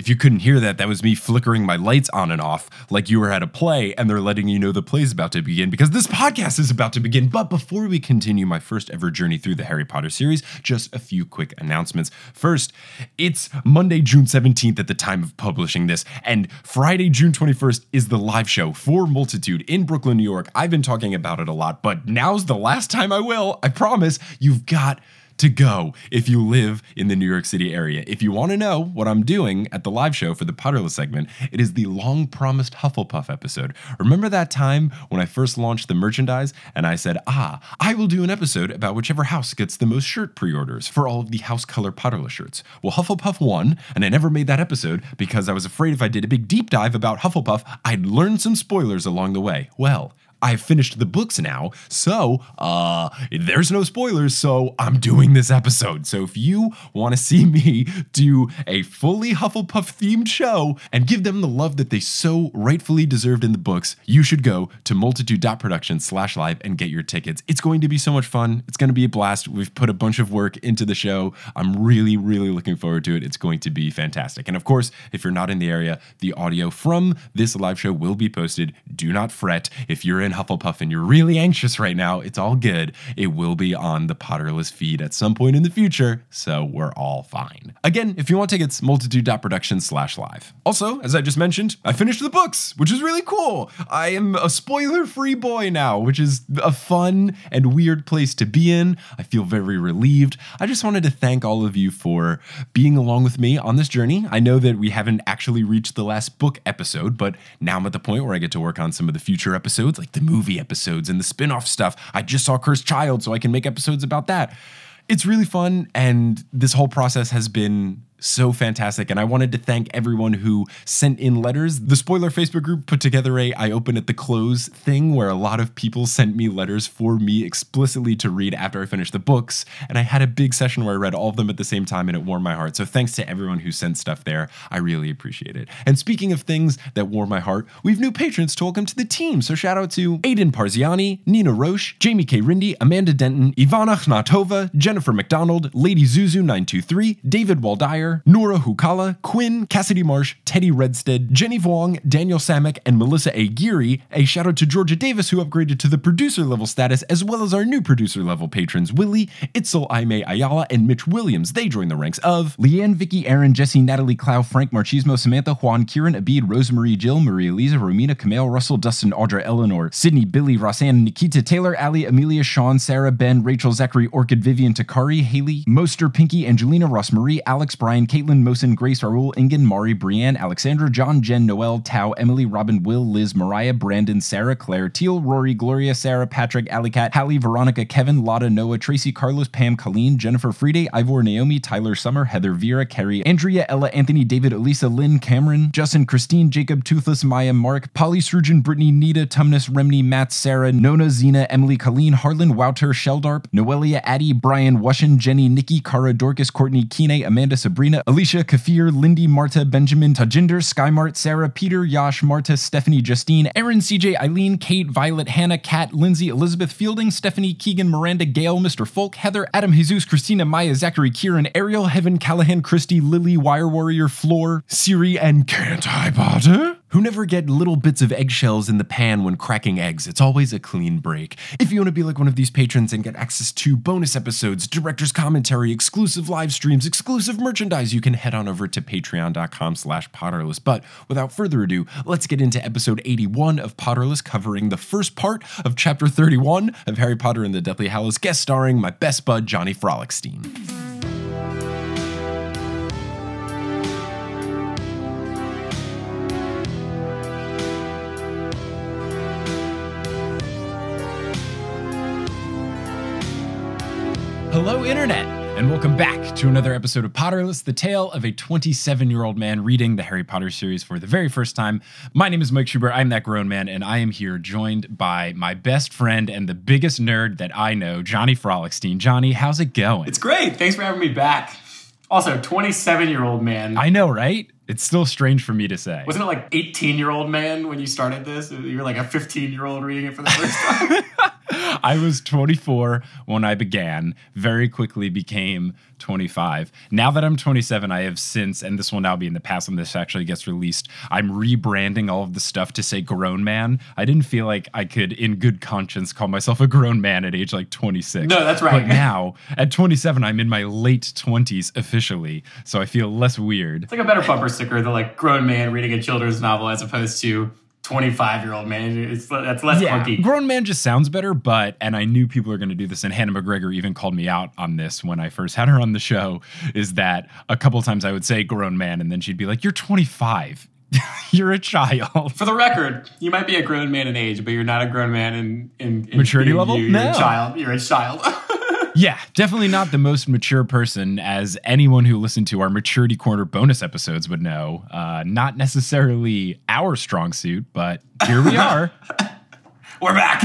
If you couldn't hear that, that was me flickering my lights on and off like you were at a play and they're letting you know the play's about to begin because this podcast is about to begin. But before we continue my first ever journey through the Harry Potter series, just a few quick announcements. First, it's Monday, June 17th at the time of publishing this, and Friday, June 21st is the live show for Multitude in Brooklyn, New York. I've been talking about it a lot, but now's the last time I will. I promise. You've got to go if you live in the New York City area. If you want to know what I'm doing at the live show for the Potterless segment, it is the long promised Hufflepuff episode. Remember that time when I first launched the merchandise and I said, ah, I will do an episode about whichever house gets the most shirt pre orders for all of the house color Potterless shirts? Well, Hufflepuff won, and I never made that episode because I was afraid if I did a big deep dive about Hufflepuff, I'd learn some spoilers along the way. Well, I've finished the books now, so uh there's no spoilers, so I'm doing this episode. So if you want to see me do a fully Hufflepuff themed show and give them the love that they so rightfully deserved in the books, you should go to multitude.production slash live and get your tickets. It's going to be so much fun. It's going to be a blast. We've put a bunch of work into the show. I'm really, really looking forward to it. It's going to be fantastic. And of course, if you're not in the area, the audio from this live show will be posted. Do not fret. If you're in Hufflepuff and you're really anxious right now, it's all good. It will be on the Potterless feed at some point in the future, so we're all fine. Again, if you want tickets, multitude.production slash live. Also, as I just mentioned, I finished the books, which is really cool. I am a spoiler free boy now, which is a fun and weird place to be in. I feel very relieved. I just wanted to thank all of you for being along with me on this journey. I know that we haven't actually reached the last book episode, but now I'm at the point where I get to work on some of the future episodes, like the movie episodes and the spin off stuff. I just saw Cursed Child, so I can make episodes about that. It's really fun, and this whole process has been so fantastic. And I wanted to thank everyone who sent in letters. The spoiler Facebook group put together a I open at the close thing where a lot of people sent me letters for me explicitly to read after I finished the books. And I had a big session where I read all of them at the same time and it warmed my heart. So thanks to everyone who sent stuff there. I really appreciate it. And speaking of things that warm my heart, we've new patrons to welcome to the team. So shout out to Aiden Parziani, Nina Roche, Jamie K. Rindy, Amanda Denton, Ivana Khnatova, Jennifer McDonald, Lady Zuzu923, David Waldire, Nora Hukala, Quinn, Cassidy Marsh, Teddy Redstead, Jenny Vuong, Daniel Samek, and Melissa A. Geary. A shout out to Georgia Davis, who upgraded to the producer level status, as well as our new producer level patrons, Willie, Itzel Aime Ayala, and Mitch Williams. They join the ranks of Leanne, Vicky, Aaron, Jesse, Natalie, Clow, Frank, Marchismo, Samantha, Juan, Kieran, Abid, Rosemarie, Jill, Maria Lisa, Romina, Camille, Russell, Dustin, Audra, Eleanor, Sydney, Billy, Rosanne, Nikita, Taylor, Ali, Amelia, Sean, Sarah, Ben, Rachel, Zachary, Orchid, Vivian, Takari, Haley, Moster, Pinky, Angelina, Ross Marie, Alex, Brian, Caitlin, Mosin, Grace, Raul, Ingen, Mari, Brienne, Alexandra, John, Jen, Noel, Tao, Emily, Robin, Will, Liz, Mariah, Brandon, Sarah, Claire, Teal, Rory, Gloria, Sarah, Patrick, Alicat, Hallie, Veronica, Kevin, Lotta, Noah, Tracy, Carlos, Pam, Colleen, Jennifer, Friede, Ivor, Naomi, Tyler, Summer, Heather, Vera, Carrie, Andrea, Ella, Anthony, David, Elisa, Lynn, Cameron, Justin, Christine, Jacob, Toothless, Maya, Mark, Polly, Surgeon, Brittany, Nita, Tumnus, Remney, Matt, Sarah, Nona, Zena, Emily, Colleen, Harlan, Wouter, Sheldarp, Noelia, Addie, Brian, Wushin, Jenny, Nikki, Cara, Dorcas, Courtney, Kine, Amanda, Sabrina, Alicia, Kafir, Lindy, Marta, Benjamin, Tajinder, Skymart, Sarah, Peter, Yash, Marta, Stephanie, Justine, Aaron, CJ, Eileen, Kate, Violet, Hannah, Kat, Lindsay, Elizabeth, Fielding, Stephanie, Keegan, Miranda, Gail, Mr. Folk, Heather, Adam, Jesus, Christina, Maya, Zachary, Kieran, Ariel, Heaven, Callahan, Christy, Lily, Wire Warrior, Floor, Siri, and Can't I Potter? Who never get little bits of eggshells in the pan when cracking eggs. It's always a clean break. If you want to be like one of these patrons and get access to bonus episodes, director's commentary, exclusive live streams, exclusive merchandise, you can head on over to patreon.com slash potterless. But without further ado, let's get into episode 81 of Potterless, covering the first part of chapter 31 of Harry Potter and the Deathly Hallows, guest starring my best bud, Johnny Frohlichstein. Hello, Internet, and welcome back to another episode of Potterless, the tale of a 27 year old man reading the Harry Potter series for the very first time. My name is Mike Schubert. I'm that grown man, and I am here joined by my best friend and the biggest nerd that I know, Johnny Frohlichstein. Johnny, how's it going? It's great. Thanks for having me back. Also, 27 year old man. I know, right? It's still strange for me to say. Wasn't it like 18 year old man when you started this? You were like a 15 year old reading it for the first time. I was 24 when I began, very quickly became 25. Now that I'm 27, I have since, and this will now be in the past when this actually gets released, I'm rebranding all of the stuff to say grown man. I didn't feel like I could, in good conscience, call myself a grown man at age like 26. No, that's right. But now, at 27, I'm in my late 20s officially, so I feel less weird. it's like a better bumper sticker than like grown man reading a children's novel as opposed to 25 year old man. It's, that's less clunky. Grown man just sounds better, but and I knew people are going to do this, and Hannah McGregor even called me out on this when I first had her on the show. Is that a couple times I would say grown man, and then she'd be like, "You're 25." You're a child. For the record, you might be a grown man in age, but you're not a grown man in, in, in Maturity being level? You. You're No. a child. You're a child. Yeah, definitely not the most mature person, as anyone who listened to our Maturity Corner bonus episodes would know. Uh, not necessarily our strong suit, but here we are. We're back.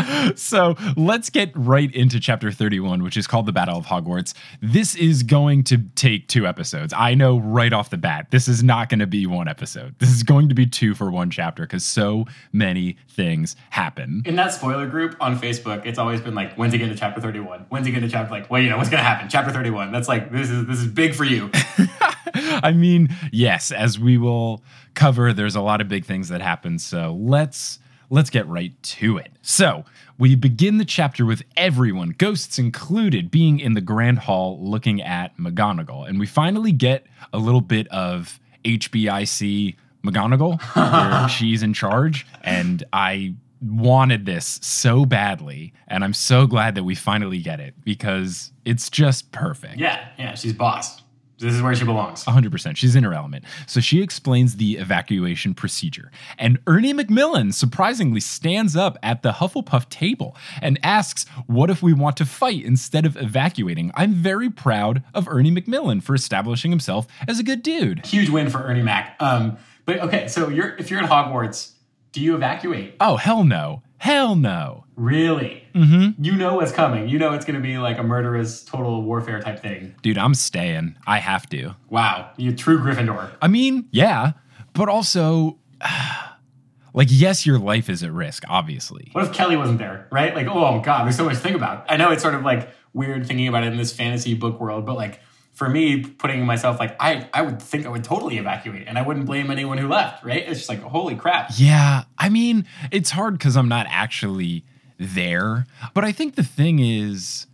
so let's get right into chapter 31, which is called The Battle of Hogwarts. This is going to take two episodes. I know right off the bat, this is not going to be one episode. This is going to be two for one chapter because so many things happen. in that spoiler group on Facebook, it's always been like, when's it get to chapter 31? When's it get to chapter like, well, you know, what's gonna happen? Chapter 31. That's like this is this is big for you. I mean, yes, as we will cover, there's a lot of big things that happen. So let's let's get right to it. So we begin the chapter with everyone, ghosts included, being in the grand hall looking at McGonagall, and we finally get a little bit of HBIC McGonagall, where she's in charge, and I wanted this so badly, and I'm so glad that we finally get it because it's just perfect. Yeah, yeah, she's boss. This is where she belongs. 100%. She's in her element. So she explains the evacuation procedure. And Ernie Macmillan surprisingly stands up at the Hufflepuff table and asks, What if we want to fight instead of evacuating? I'm very proud of Ernie Macmillan for establishing himself as a good dude. Huge win for Ernie Mac. Um, but okay, so you're if you're at Hogwarts, do you evacuate? Oh, hell no. Hell no. Really? Mm-hmm. You know what's coming. You know it's going to be like a murderous, total warfare type thing. Dude, I'm staying. I have to. Wow, You're true Gryffindor. I mean, yeah, but also, like, yes, your life is at risk, obviously. What if Kelly wasn't there? Right? Like, oh god, there's so much to think about. I know it's sort of like weird thinking about it in this fantasy book world, but like for me, putting myself like I, I would think I would totally evacuate, and I wouldn't blame anyone who left. Right? It's just like holy crap. Yeah, I mean, it's hard because I'm not actually there. But I think the thing is,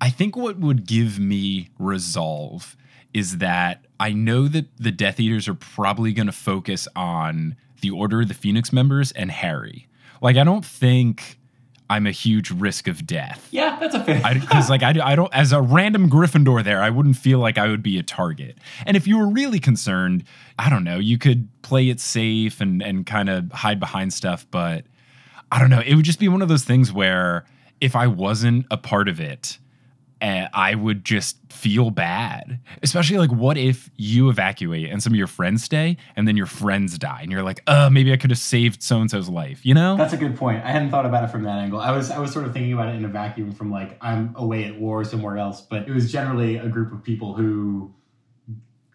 I think what would give me resolve is that I know that the Death Eaters are probably going to focus on the Order of the Phoenix members and Harry. Like, I don't think I'm a huge risk of death. Yeah, that's a fair. Because like I, I don't as a random Gryffindor there, I wouldn't feel like I would be a target. And if you were really concerned, I don't know, you could play it safe and and kind of hide behind stuff. But I don't know, it would just be one of those things where if I wasn't a part of it, eh, I would just feel bad. Especially like, what if you evacuate and some of your friends stay, and then your friends die, and you're like, uh, maybe I could have saved so and so's life. You know? That's a good point. I hadn't thought about it from that angle. I was I was sort of thinking about it in a vacuum from like I'm away at war somewhere else, but it was generally a group of people who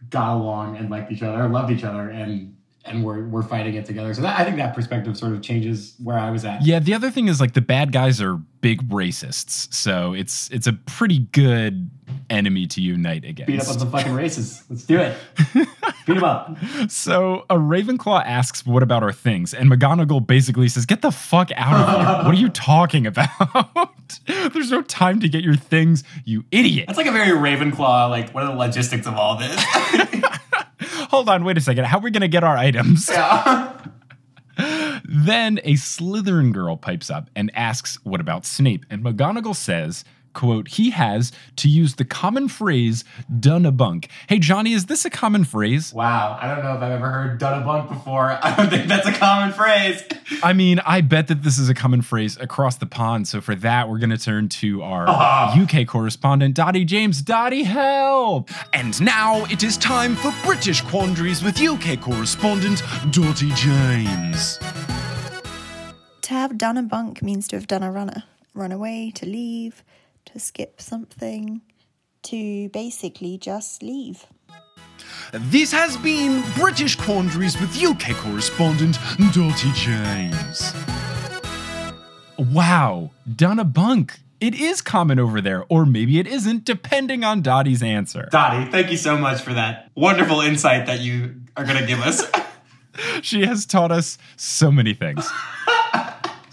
got along and liked each other, loved each other, and and we're we're fighting it together. So that, I think that perspective sort of changes where I was at. Yeah, the other thing is like the bad guys are big racists, so it's it's a pretty good enemy to unite against. Beat up on some fucking races. Let's do it. Beat them up. So a Ravenclaw asks, "What about our things?" And McGonagall basically says, "Get the fuck out of here! What are you talking about? There's no time to get your things, you idiot!" That's like a very Ravenclaw. Like, what are the logistics of all this? Hold on, wait a second. How are we gonna get our items? yeah. Then a Slytherin girl pipes up and asks, What about Snape? And McGonagall says, quote, he has to use the common phrase done a bunk. Hey, Johnny, is this a common phrase? Wow, I don't know if I've ever heard done a bunk before. I don't think that's a common phrase. I mean, I bet that this is a common phrase across the pond. So for that, we're going to turn to our Ah. UK correspondent, Dottie James. Dottie, help! And now it is time for British Quandaries with UK correspondent Dottie James. To have done a bunk means to have done a runner. Run away, to leave, to skip something, to basically just leave. This has been British Quandaries with UK correspondent Dottie James. Wow, done a bunk. It is common over there, or maybe it isn't, depending on Dottie's answer. Dottie, thank you so much for that wonderful insight that you are going to give us. She has taught us so many things.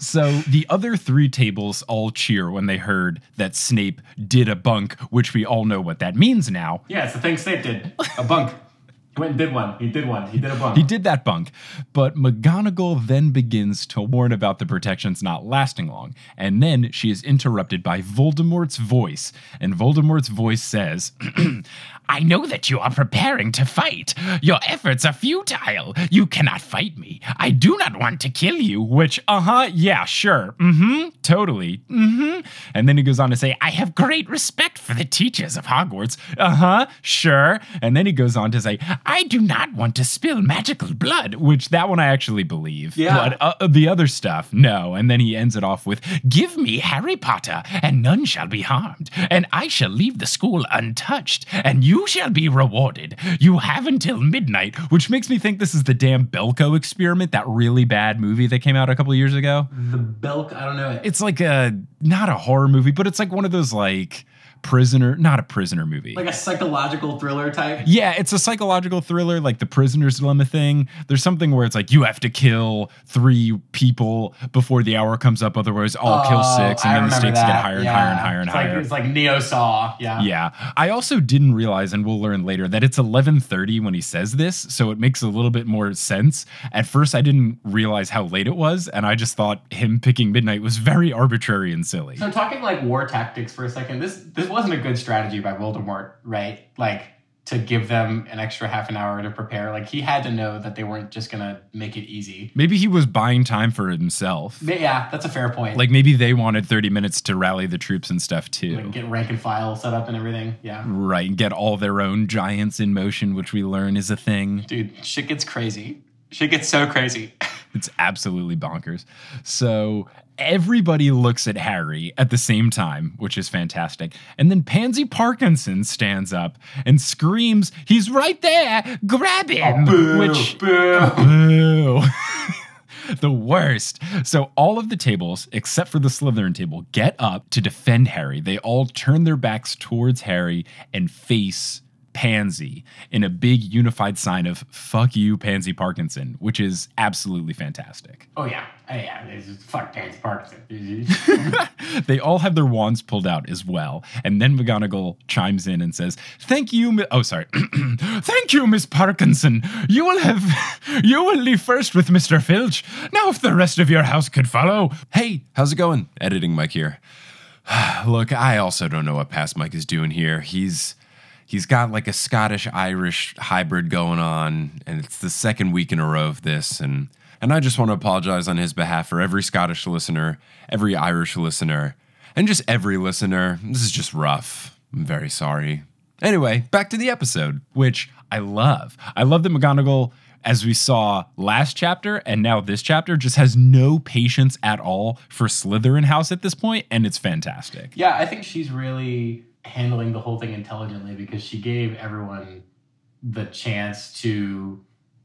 So the other three tables all cheer when they heard that Snape did a bunk, which we all know what that means now. yeah, it's the thing Snape did. A bunk. He went and did one. He did one. He did a bunk. He did that bunk, but McGonagall then begins to warn about the protections not lasting long, and then she is interrupted by Voldemort's voice, and Voldemort's voice says, I know that you are preparing to fight. Your efforts are futile. You cannot fight me. I do not want to kill you, which, uh huh, yeah, sure, mm hmm, totally, mm hmm. And then he goes on to say, I have great respect for the teachers of Hogwarts, uh huh, sure. And then he goes on to say, I do not want to spill magical blood, which that one I actually believe. Yeah. But uh, the other stuff, no. And then he ends it off with, Give me Harry Potter, and none shall be harmed, and I shall leave the school untouched, and you shall be rewarded. You have until midnight, which makes me think this is the damn Belko experiment, that really bad movie that came out a couple years ago. the Belk, I don't know. It's like a, not a horror movie, but it's like one of those like prisoner, not a prisoner movie. like a psychological thriller type. Yeah, it's a psychological thriller, like the prisoner's dilemma thing. There's something where it's like you have to kill three people before the hour comes up, otherwise I'll kill oh, six, and I then the stakes get higher and Yeah. higher and higher and it's higher. Like, it's like Neo Saw. Yeah. yeah, I also didn't realize, and we'll learn later, that it's 11:30 when he says this, so it makes a little bit more sense. At first, I didn't realize how late it was, and I just thought him picking midnight was very arbitrary and silly. So talking like war tactics for a second, this this wasn't a good strategy by Voldemort, right? Like to give them an extra half an hour to prepare. Like he had to know that they weren't just gonna make it easy. Maybe he was buying time for himself. Yeah, that's a fair point. Like maybe they wanted 30 minutes to rally the troops and stuff too. Like, get rank and file set up and everything. Yeah. Right, and get all their own giants in motion, which we learn is a thing. Dude, shit gets crazy. Shit gets so crazy. It's absolutely bonkers. So everybody looks at Harry at the same time, which is fantastic. And then Pansy Parkinson stands up and screams, He's right there! Grab him! Oh, boo, which boo. Boo. the worst. So all of the tables, except for the Slytherin table, get up to defend Harry. They all turn their backs towards Harry and face Pansy in a big unified sign of fuck you, Pansy Parkinson, which is absolutely fantastic. Oh yeah. Oh, yeah. It's just, fuck Pansy Parkinson. They all have their wands pulled out as well. And then McGonagall chimes in and says, Thank you, Mi- oh, sorry. Thank you, Miss Parkinson. You will have, you will leave first with Mr. Filch. Now, if the rest of your house could follow. Hey, how's it going? Editing Mike here. Look, I also don't know what Past Mike is doing here. He's he's got like a Scottish Irish hybrid going on, and it's the second week in a row of this, and and I just want to apologize on his behalf for every Scottish listener, every Irish listener, and just every listener. This is just rough. I'm very sorry. Anyway, back to the episode. which I love. I love that McGonagall, as we saw last chapter and now this chapter, just has no patience at all for Slytherin House at this point, and it's fantastic. Yeah, I think she's really handling the whole thing intelligently because she gave everyone the chance to.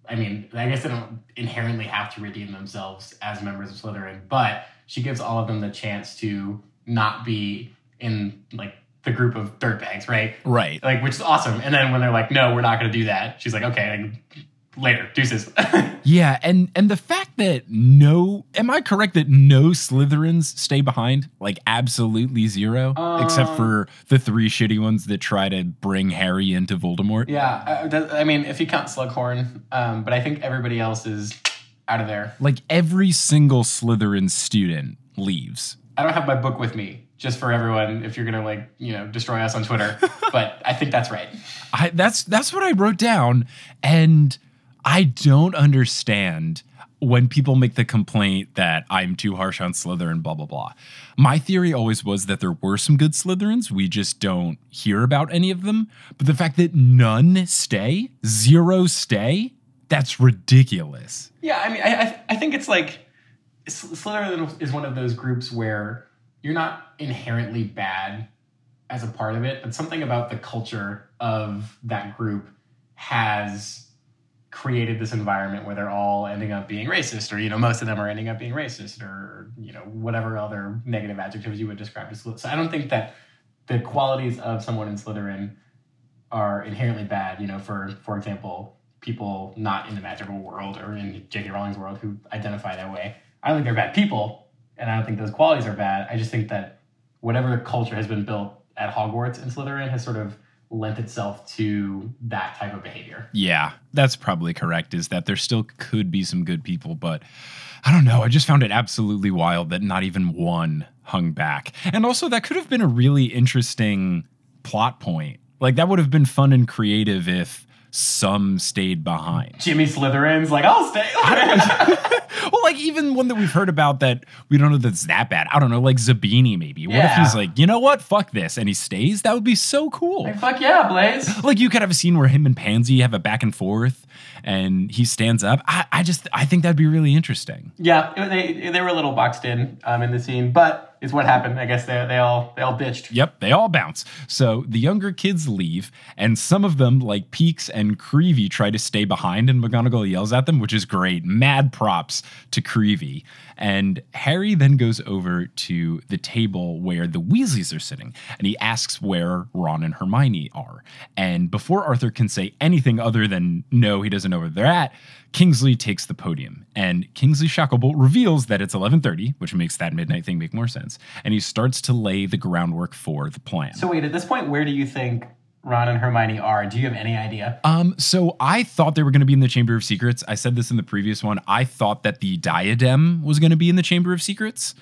I mean, I guess they don't inherently have to redeem themselves as members of Slytherin, but she gives all of them the chance to not be in like the group of dirtbags, right? Right. Like, which is awesome. And then when they're like, "No, we're not going to do that," she's like, "Okay, like, later, deuces." Yeah, and and the fact that no, am I correct that no Slytherins stay behind, like absolutely zero, except for the three shitty ones that try to bring Harry into Voldemort. yeah, uh, that- I mean, if you count Slughorn, um, but I think everybody else is out of there. Like every single Slytherin student leaves. I don't have my book with me, just for everyone if you're gonna like you know destroy us on Twitter. but I think that's right. I, that's that's what I wrote down, and I don't understand when people make the complaint that I'm too harsh on Slytherin, blah blah blah. My theory always was that there were some good Slytherins, we just don't hear about any of them. But the fact that none stay, zero stay, that's ridiculous. Yeah, I mean, I I, I think it's like Slytherin is one of those groups where you're not inherently bad as a part of it, but something about the culture of that group has created this environment where they're all ending up being racist, or you know, most of them are ending up being racist, or you know, whatever other negative adjectives you would describe as. So I don't think that the qualities of someone in Slytherin are inherently bad. You know, for for example, people not in the magical world or in J.K. Rowling's world who identify that way. I don't think they're bad people, and I don't think those qualities are bad. I just think that whatever culture has been built at Hogwarts and Slytherin has sort of lent itself to that type of behavior. Yeah, that's probably correct. Is that there still could be some good people, but I don't know. I just found it absolutely wild that not even one hung back. And also, that could have been a really interesting plot point. Like, that would have been fun and creative if some stayed behind. Jimmy Slytherin's like, I'll stay. well, like even one that we've heard about that we don't know that's that bad. I don't know, like Zabini maybe. What if he's like, you know what, fuck this, and he stays? That would be so cool. Like, Fuck yeah, Blaise. Like you could have a scene where him and Pansy have a back and forth, and he stands up. I, I just I think that'd be really interesting. Yeah, they they were a little boxed in um, in the scene, but it's what happened. I guess they they all they all bitched. Yep, they all bounce. So the younger kids leave, and some of them, like Peakes and Creevey, try to stay behind, and McGonagall yells at them, which is great. Mad props to Creevey. And Harry then goes over to the table where the Weasleys are sitting, and he asks where Ron and Hermione are. And before Arthur can say anything other than no, he doesn't know where they're at, Kingsley takes the podium, and Kingsley Shacklebolt reveals that it's 11:30, which makes that midnight thing make more sense, and he starts to lay the groundwork for the plan. So wait, at this point, where do you think Ron and Hermione are? Do you have any idea? Um, so I thought they were going to be in the Chamber of Secrets. I said this in the previous one. I thought that the diadem was going to be in the Chamber of Secrets,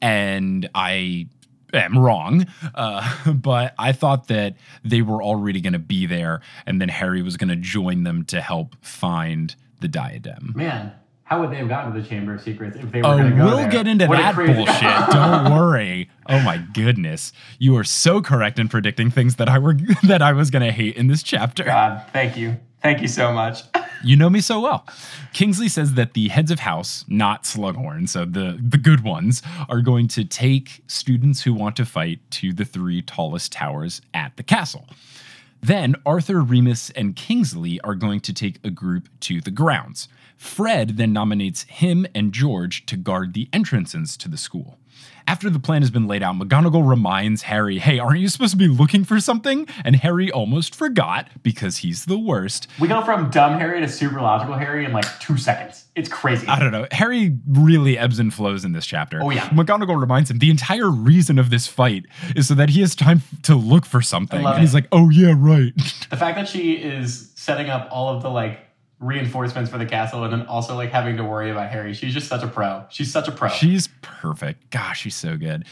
and I am wrong. Uh, but I thought that they were already going to be there, and then Harry was going to join them to help find the diadem. Man, how would they have gotten to the Chamber of Secrets if they were Oh, going to go we'll there? get into What that bullshit. Don't worry. Oh my goodness, you are so correct in predicting things that I were that I was going to hate in this chapter. God, thank you, thank you so much. You know me so well. Kingsley says that the heads of house, not Slughorn, so the, the good ones, are going to take students who want to fight to the three tallest towers at the castle. Then Arthur, Remus, and Kingsley are going to take a group to the grounds. Fred then nominates him and George to guard the entrances to the school. After the plan has been laid out, McGonagall reminds Harry, hey, aren't you supposed to be looking for something? And Harry almost forgot because he's the worst. We go from dumb Harry to super logical Harry in like two seconds. It's crazy. I don't know. Harry really ebbs and flows in this chapter. Oh, yeah. McGonagall reminds him the entire reason of this fight is so that he has time to look for something. And he's like, oh, yeah, right. The fact that she is setting up all of the like reinforcements for the castle and then also like having to worry about Harry. She's just such a pro. She's such a pro. She's perfect. Gosh, she's so good.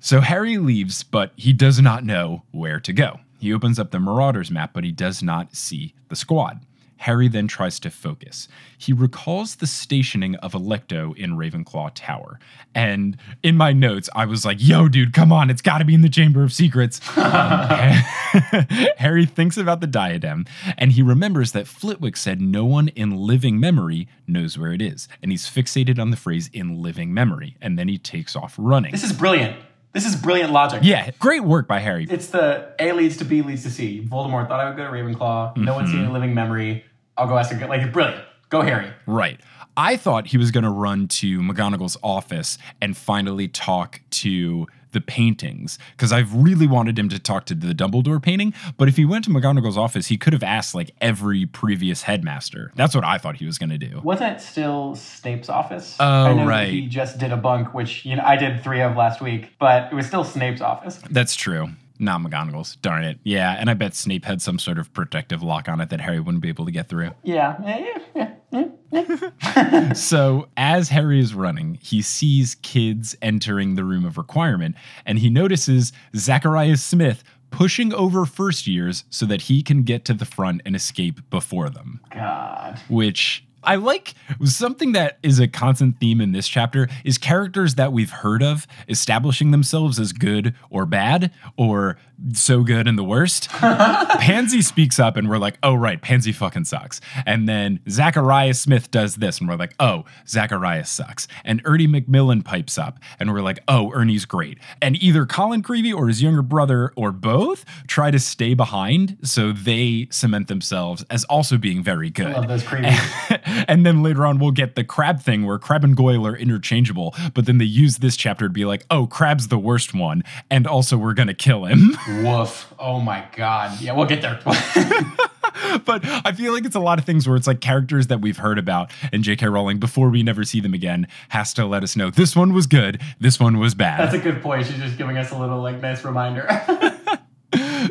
So Harry leaves, but he does not know where to go. He opens up the Marauders map, but he does not see the squad. Harry then tries to focus. He recalls the stationing of Alecto in Ravenclaw Tower. And in my notes, I was like, yo, dude, come on, it's got to be in the Chamber of Secrets. Um, Harry thinks about the diadem and he remembers that Flitwick said no one in living memory knows where it is. And he's fixated on the phrase in living memory. And then he takes off running. this is brilliant. This is brilliant logic. yeah, great work by Harry. It's the A leads to B leads to C. Voldemort thought I would go to Ravenclaw. No one's Mm-hmm. seen a living memory. I'll go ask like brilliant. Go Harry. Right. I thought he was going to run to McGonagall's office and finally talk to the paintings because I've really wanted him to talk to the Dumbledore painting. But if he went to McGonagall's office, he could have asked like every previous headmaster. That's what I thought he was going to do. Wasn't it still Snape's office? Oh, I know that right. He just did a bunk, which you know I did three of last week, but it was still Snape's office. That's true. Not McGonagall's. Darn it. Yeah, and I bet Snape had some sort of protective lock on it that Harry wouldn't be able to get through. Yeah. Yeah, yeah, yeah, yeah. so as Harry is running, he sees kids entering the room of requirement, and he notices Zacharias Smith pushing over first years so that he can get to the front and escape before them. God. Which I like something that is a constant theme in this chapter is characters that we've heard of establishing themselves as good or bad or so good and the worst. Pansy speaks up and we're like, oh, right, Pansy fucking sucks. And then Zacharias Smith does this and we're like, oh, Zacharias sucks. And Ernie Macmillan pipes up and we're like, oh, Ernie's great. And either Colin Creevey or his younger brother or both try to stay behind so they cement themselves as also being very good. Love those creepies. and then later on, we'll get the Crabbe thing where Crabbe and goyle are interchangeable, but then they use this chapter to be like, oh, Crabbe's the worst one. And also, we're going to kill him. Woof. Oh my god. Yeah, we'll get there. but I feel like it's a lot of things where it's like characters that we've heard about, and J.K. Rowling, before we never see them again, has to let us know this one was good, this one was bad. That's a good point. She's just giving us a little like nice reminder.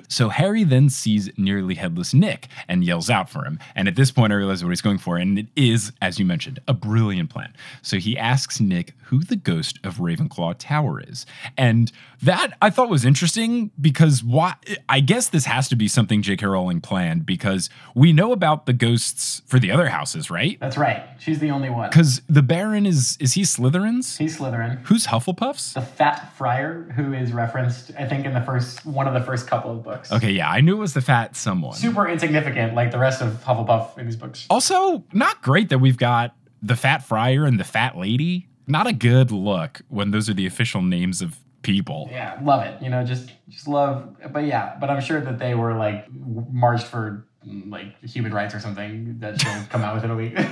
So Harry then sees nearly headless Nick and yells out for him. And at this point, I realize what he's going for. And it is, as you mentioned, a brilliant plan. So he asks Nick who the ghost of Ravenclaw Tower is. And that I thought was interesting because why I guess this has to be something J.K. Rowling planned because we know about the ghosts for the other houses, right? That's right. She's the only one. Because the Baron is is he Slytherin's? He's Slytherin. Who's Hufflepuff's? The fat friar who is referenced, I think, in the first one of the first couple of books. Okay, yeah, I knew it was the fat someone. Super insignificant, like the rest of Hufflepuff in these books. Also, not great that we've got the fat friar and the fat lady. Not a good look when those are the official names of people. Yeah, love it. You know, just just love. But yeah, but I'm sure that they were like marched for like human rights or something that she'll come out with in a week.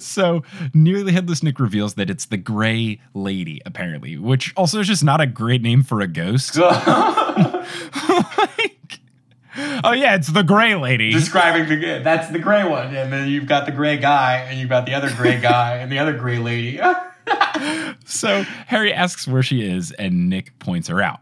So, nearly headless Nick reveals that it's the Gray Lady, apparently, which also is just not a great name for a ghost. Like- oh yeah, it's the Gray Lady. Describing the that's the gray one, and then you've got the gray guy, and you've got the other gray guy, and the other gray lady. So Harry asks where she is, and Nick points her out.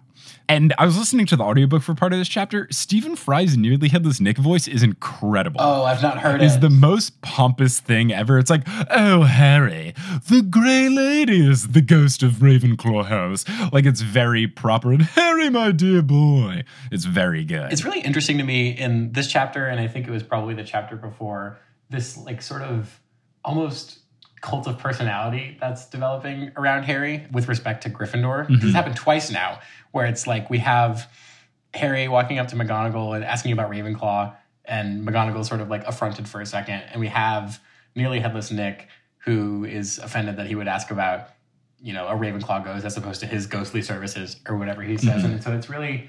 And I was listening to the audiobook for part of this chapter. Stephen Fry's nearly headless Nick voice is incredible. oh, I've not heard is it. the most pompous thing ever. It's like, oh, Harry, the Grey Lady is the ghost of Ravenclaw House. Like, it's very proper. And Harry, my dear boy, it's very good. it's really interesting to me in this chapter, and I think it was probably the chapter before, this like sort of almost cult of personality that's developing around Harry with respect to Gryffindor. Mm-hmm. This has happened twice now, where it's like we have Harry walking up to McGonagall and asking about Ravenclaw, and McGonagall sort of like affronted for a second, and we have nearly headless Nick who is offended that he would ask about you know a Ravenclaw ghost as opposed to his ghostly services or whatever he says, mm-hmm. and so it's really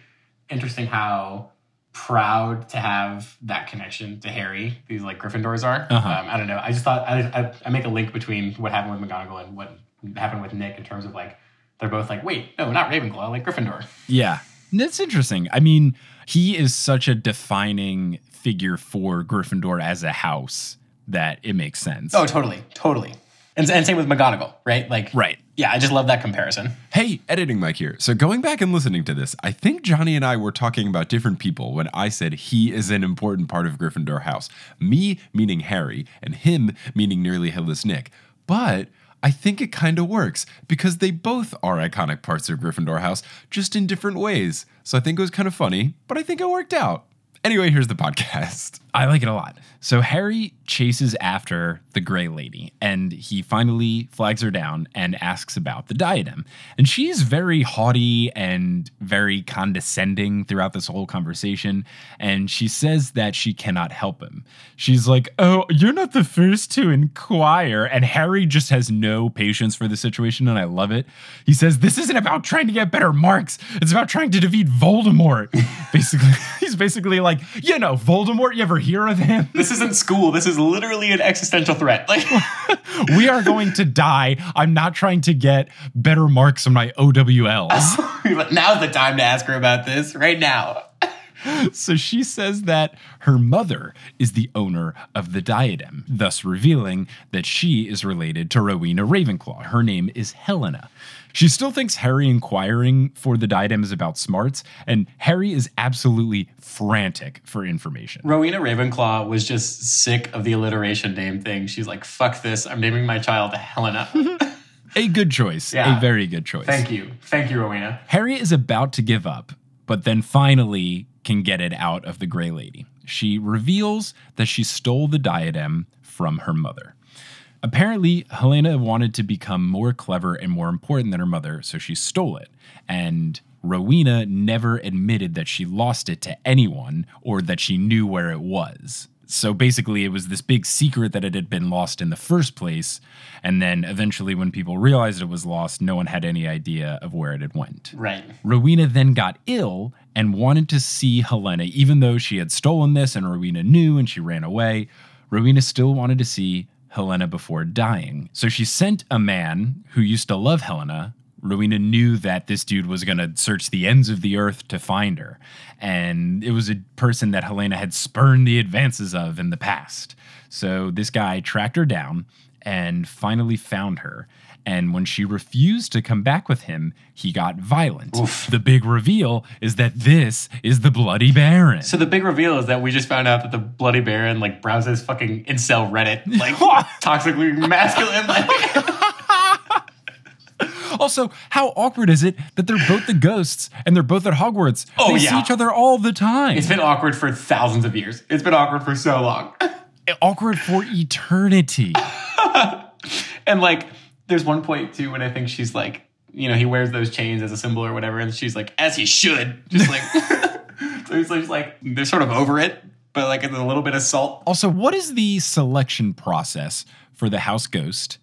interesting how proud to have that connection to Harry. These like Gryffindors are. Uh-huh. Um, I don't know. I just thought I, I I make a link between what happened with McGonagall and what happened with Nick in terms of like they're both like wait no not Ravenclaw like Gryffindor. Yeah. That's interesting. I mean, he is such a defining figure for Gryffindor as a house that it makes sense. Oh totally totally. And, and same with McGonagall right like right. Yeah I just love that comparison. Hey, editing Mike here. So going back and listening to this, I think Johnny and I were talking about different people when I said he is an important part of Gryffindor House. Me meaning Harry, and him meaning nearly headless Nick. But I think it kind of works because they both are iconic parts of Gryffindor House, just in different ways. So I think it was kind of funny, but I think it worked out. Anyway, here's the podcast. I like it a lot. So Harry chases after the Grey Lady and he finally flags her down and asks about the diadem. And she's very haughty and very condescending throughout this whole conversation. And she says that she cannot help him. She's like, Oh, you're not the first to inquire. And Harry just has no patience for the situation. And I love it. He says, This isn't about trying to get better marks, it's about trying to defeat Voldemort. basically, he's basically like, You know, Voldemort, you ever hear of him? This isn't school. This is literally an existential threat. Like we are going to die. I'm not trying to get better marks on my OWLs. Oh, now's the time to ask her about this right now. So she says that her mother is the owner of the diadem, thus revealing that she is related to Rowena Ravenclaw. Her name is Helena. She still thinks Harry inquiring for the diadem is about smarts, and Harry is absolutely frantic for information. Rowena Ravenclaw was just sick of the alliteration name thing. She's like, fuck this. I'm naming my child Helena. A good choice. Yeah. A very good choice. Thank you. Thank you, Rowena. Harry is about to give up, but then finally can get it out of the Grey Lady. She reveals that she stole the diadem from her mother. Apparently, Helena wanted to become more clever and more important than her mother, so she stole it. And Rowena never admitted that she lost it to anyone or that she knew where it was. So basically, it was this big secret that it had been lost in the first place. And then eventually, when people realized it was lost, no one had any idea of where it had went. Right. Rowena then got ill and wanted to see Helena, even though she had stolen this and Rowena knew and she ran away. Rowena still wanted to see Helena before dying. So she sent a man who used to love Helena. Rowena knew that this dude was going to search the ends of the earth to find her. And it was a person that Helena had spurned the advances of in the past. So this guy tracked her down and finally found her. And when she refused to come back with him, he got violent. The big reveal is that this is the Bloody Baron. So the big reveal is that we just found out that the Bloody Baron like browses fucking incel Reddit, like toxically masculine. Like, also, how awkward is it that they're both the ghosts and they're both at Hogwarts? Oh, they see each other all the time. it's been awkward for thousands of years. It's been awkward for so long. awkward for eternity. And like, there's one point too when I think she's like, you know, he wears those chains as a symbol or whatever, and she's like, as he should, just like. so he's just like, they're sort of over it, but like a little bit of salt. Also, what is the selection process for the House Ghost?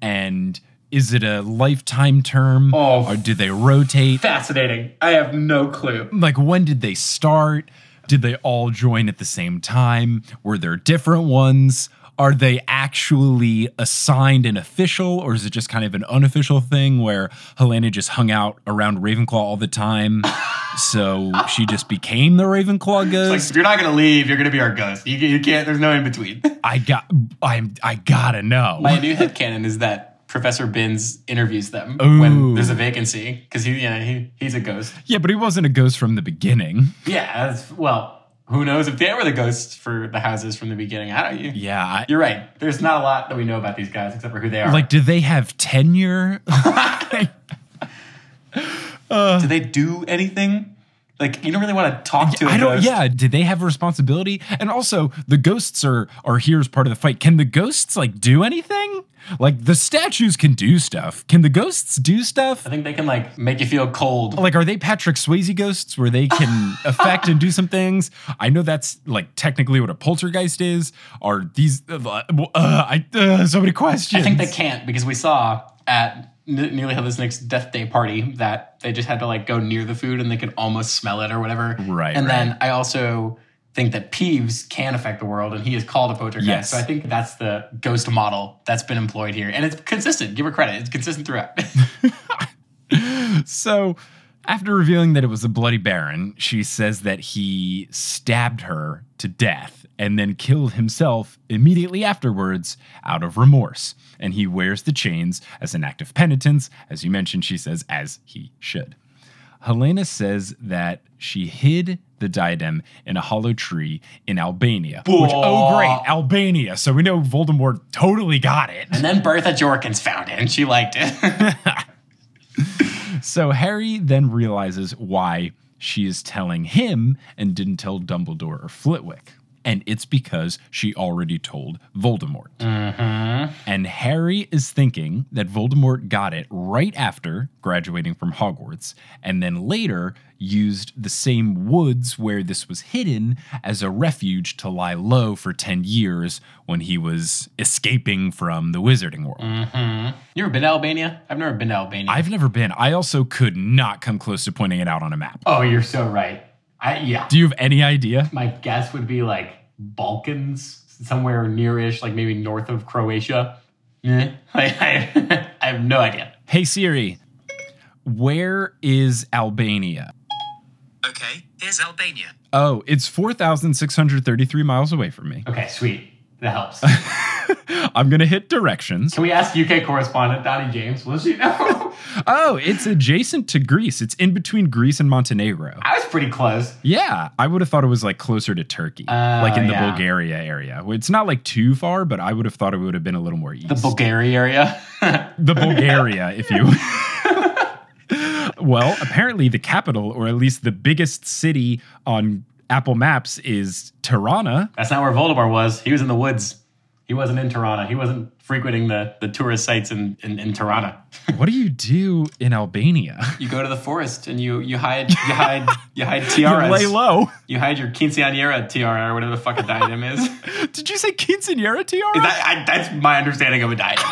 And is it a lifetime term? Oh. Or do they rotate? Fascinating. I have no clue. like when did they start did they all join at the same time were there different ones are they actually assigned an official or is it just kind of an unofficial thing where helena just hung out around ravenclaw all the time so she just became the ravenclaw Like, ghost if you're not gonna leave, you're gonna be our ghost. You, you can't. There's no in between. i got i'm i gotta know My new headcanon is that Professor Binns interviews them Ooh. when there's a vacancy because he, yeah, he, he's a ghost. yeah but he wasn't a ghost from the beginning Yeah, that's, well, who knows if they were the ghosts for the houses from the beginning? I don't. You, yeah I, You're right. There's not a lot that we know about these guys except for who they are. like do they have tenure do they do anything? Like, you don't really want to talk to. I don't. Yeah, did they have a responsibility? And also, the ghosts are are here as part of the fight. Can the ghosts like do anything? Like the statues can do stuff. Can the ghosts do stuff? I think they can like make you feel cold. Like, are they Patrick Swayze ghosts where they can affect and do some things? I know that's like technically what a poltergeist is. Are these? Uh, uh, I uh, so many questions. I think they can't because we saw at N- had this Nick's death day party that they just had to like go near the food and they could almost smell it or whatever. Right, And then. I also think that Peeves can affect the world and he is called a poltergeist. Yes. So I think that's the ghost model that's been employed here. And it's consistent. Give her credit. It's consistent throughout. So, after revealing that it was a Bloody Baron, she says that he stabbed her to death and then killed himself immediately afterwards out of remorse. And he wears the chains as an act of penitence, as you mentioned, she says, as he should. Helena says that she hid the diadem in a hollow tree in Albania. Which, oh, great, Albania. So we know Voldemort totally got it. and then Bertha Jorkins found it and she liked it. So Harry then realizes why she is telling him and didn't tell Dumbledore or Flitwick. And it's because she already told Voldemort. Mm-hmm. And Harry is thinking that Voldemort got it right after graduating from Hogwarts, and then later used the same woods where this was hidden as a refuge to lie low for 10 years when he was escaping from the wizarding world. Mm-hmm. you ever been to Albania? I've never been to Albania. I've never been. I also could not come close to pointing it out on a map. oh, you're so right. I, yeah. Do you have any idea? My guess would be like Balkans, somewhere nearish, like maybe north of Croatia. Eh. I, I, I have no idea. Hey Siri, where is Albania? Okay, Here's Albania. Oh, it's 4,633 miles away from me. Okay, sweet. That helps. I'm going to hit directions. Can we ask UK correspondent Dottie James? Will she know? Oh, it's adjacent to Greece. It's in between Greece and Montenegro. I was pretty close. Yeah, I would have thought it was like closer to Turkey, Oh, like in the yeah. Bulgaria area. It's not like too far, but I would have thought it would have been a little more east. The Bulgaria area. the Bulgaria, if you. well, apparently the capital, or at least the biggest city on Apple Maps, is Tirana. That's not where Voldemort was. He was in the woods. He wasn't in Tirana. He wasn't frequenting the, the tourist sites in, in, in Tirana. What do you do in Albania? You go to the forest and you you hide you hide you hide You lay low. You hide your quinceañera tiara or whatever the fuck a diadem is. Did you say quinceanera tiara? that, I, that's my understanding of a diadem.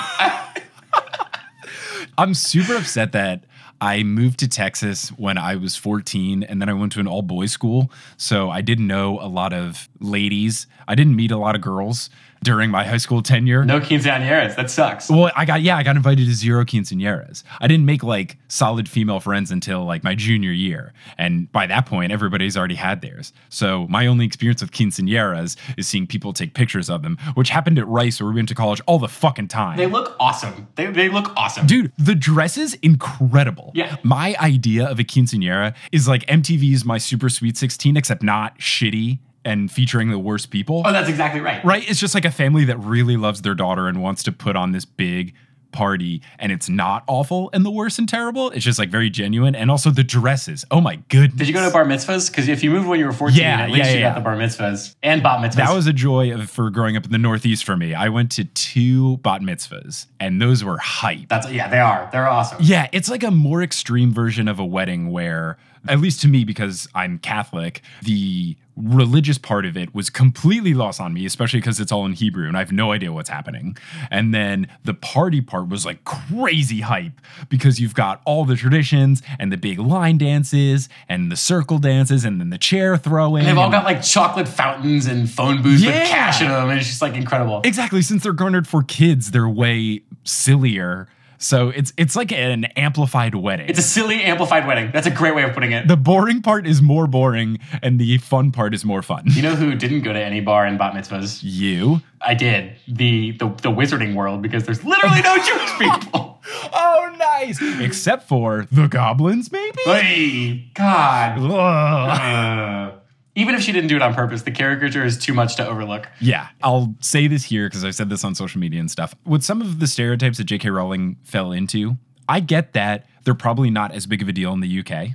I'm super upset that I moved to Texas when I was 14 and then I went to an all boys school. So I didn't know a lot of ladies. I didn't meet a lot of girls during my high school tenure. no quinceañeras. That sucks. Well, I got yeah, I got invited to zero quinceañeras. I didn't make like solid female friends until like my junior year, and by that point, everybody's already had theirs. So my only experience with quinceañeras is seeing people take pictures of them, which happened at Rice, where we went to college all the fucking time. They look awesome. They, they look awesome. Dude, the dress is incredible. Yeah. My idea of a quinceañera is like MTV's My Super Sweet 16, except not shitty and featuring the worst people. Oh, that's exactly right. right? It's just like a family that really loves their daughter and wants to put on this big party and it's not awful and the worst and terrible. It's just like very genuine. And also the dresses. Oh my goodness. Did you go to bar mitzvahs? Because if you moved when you were 14, Yeah, at least yeah, you yeah. got the bar mitzvahs and bat mitzvahs. that was a joy of, for growing up in the Northeast for me. I went to two bat mitzvahs and those were hype. That's yeah, they are. They're awesome. Yeah, it's like a more extreme version of a wedding where, at least to me, because I'm Catholic, the religious part of it was completely lost on me, especially because it's all in Hebrew and I have no idea what's happening. And then the party part was like crazy hype because you've got all the traditions and the big line dances and the circle dances and then the chair throwing. And they've all got like chocolate fountains and phone booths Yeah. with cash in them, and it's just like incredible. Exactly. Since they're garnered for kids, they're way sillier. So it's it's like an amplified wedding. It's a silly amplified wedding. That's a great way of putting it. the boring part is more boring and the fun part is more fun. you know who didn't go to any bar in bat mitzvahs? You? I did. The the, the wizarding world because there's literally no Jewish people. Oh, nice. Except for the goblins, maybe? Hey, God. Uh, even if she didn't do it on purpose, the caricature is too much to overlook. Yeah, I'll say this here because I said this on social media and stuff. With some of the stereotypes that J.K. Rowling fell into, I get that they're probably not as big of a deal in the UK.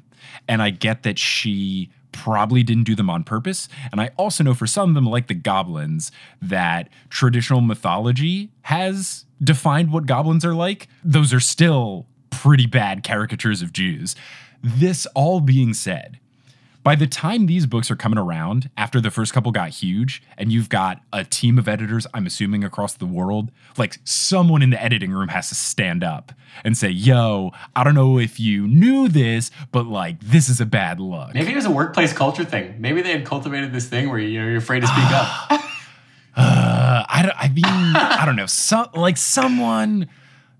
And I get that she probably didn't do them on purpose. And I also know for some of them, like the goblins, that traditional mythology has defined what goblins are like. Those are still pretty bad caricatures of Jews. This all being said, by the time these books are coming around, after the first couple got huge, and you've got a team of editors, I'm assuming across the world, like someone in the editing room has to stand up and say, Yo, I don't know if you knew this, but like, this is a bad look. Maybe it was a workplace culture thing. Maybe they had cultivated this thing where you know, you're afraid to speak up. Uh, I, don't, I mean, I don't know. Some, like, someone,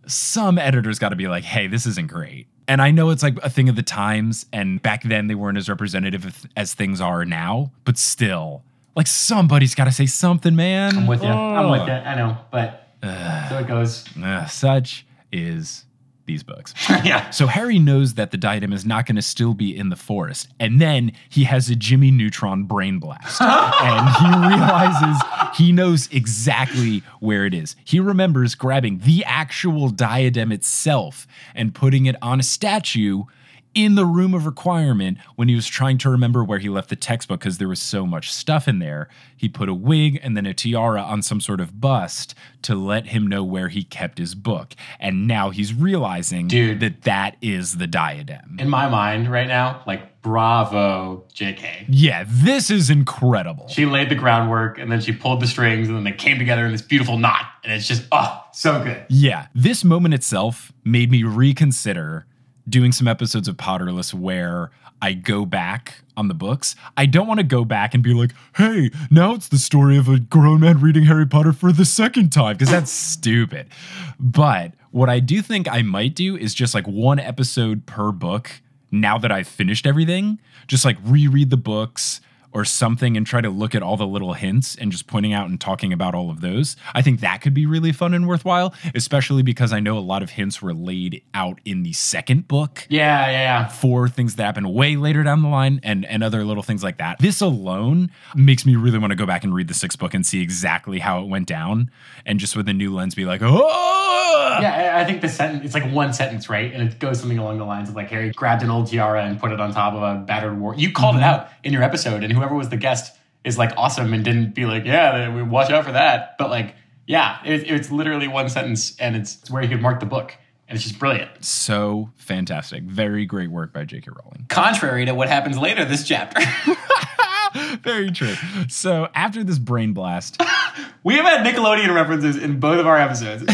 some editors got to be like, Hey, this isn't great. And I know it's like a thing of the times, and back then they weren't as representative as- things are now, but still, like, somebody's got to say something, man. I'm with you. I'm with you. I know, but so it goes. Uh, such is these books. yeah. So Harry knows that the diadem is not going to still be in the forest, and then he has a Jimmy Neutron brain blast, and he realizes he knows exactly where it is. He remembers grabbing the actual diadem itself and putting it on a statue in the room of requirement when he was trying to remember where he left the textbook because there was so much stuff in there. He put a wig and then a tiara on some sort of bust to let him know where he kept his book. And now he's realizing Dude. that that is the diadem. In my mind right now, like bravo, JK. yeah, this is incredible. She laid the groundwork and then she pulled the strings and then they came together in this beautiful knot. And it's just, oh, so good. Yeah, this moment itself made me reconsider doing some episodes of Potterless where I go back on the books. I don't want to go back and be like, hey, now it's the story of a grown man reading Harry Potter for the second time, because that's stupid. But what I do think I might do is just like one episode per book now that I've finished everything, just like reread the books or something and try to look at all the little hints and just pointing out and talking about all of those. I think that could be really fun and worthwhile, especially because I know a lot of hints were laid out in the second book Yeah, yeah, yeah. for things that happen way later down the line and and other little things like that. This alone makes me really want to go back and read the sixth book and see exactly how it went down and just with a new lens be like, oh Yeah, I think the sentence, it's like one sentence, right? And it goes something along the lines of like Harry grabbed an old tiara and put it on top of a battered war. You called it mm-hmm. out in your episode, and whoever was the guest is like awesome and didn't be like, yeah, we watch out for that. But like, yeah, it, it's literally one sentence, and it's, it's where you could mark the book. And it's just brilliant. So fantastic. Very great work by J.K. Rowling. Contrary to what happens later this chapter. Very true. So after this brain blast, we have had Nickelodeon references in both of our episodes.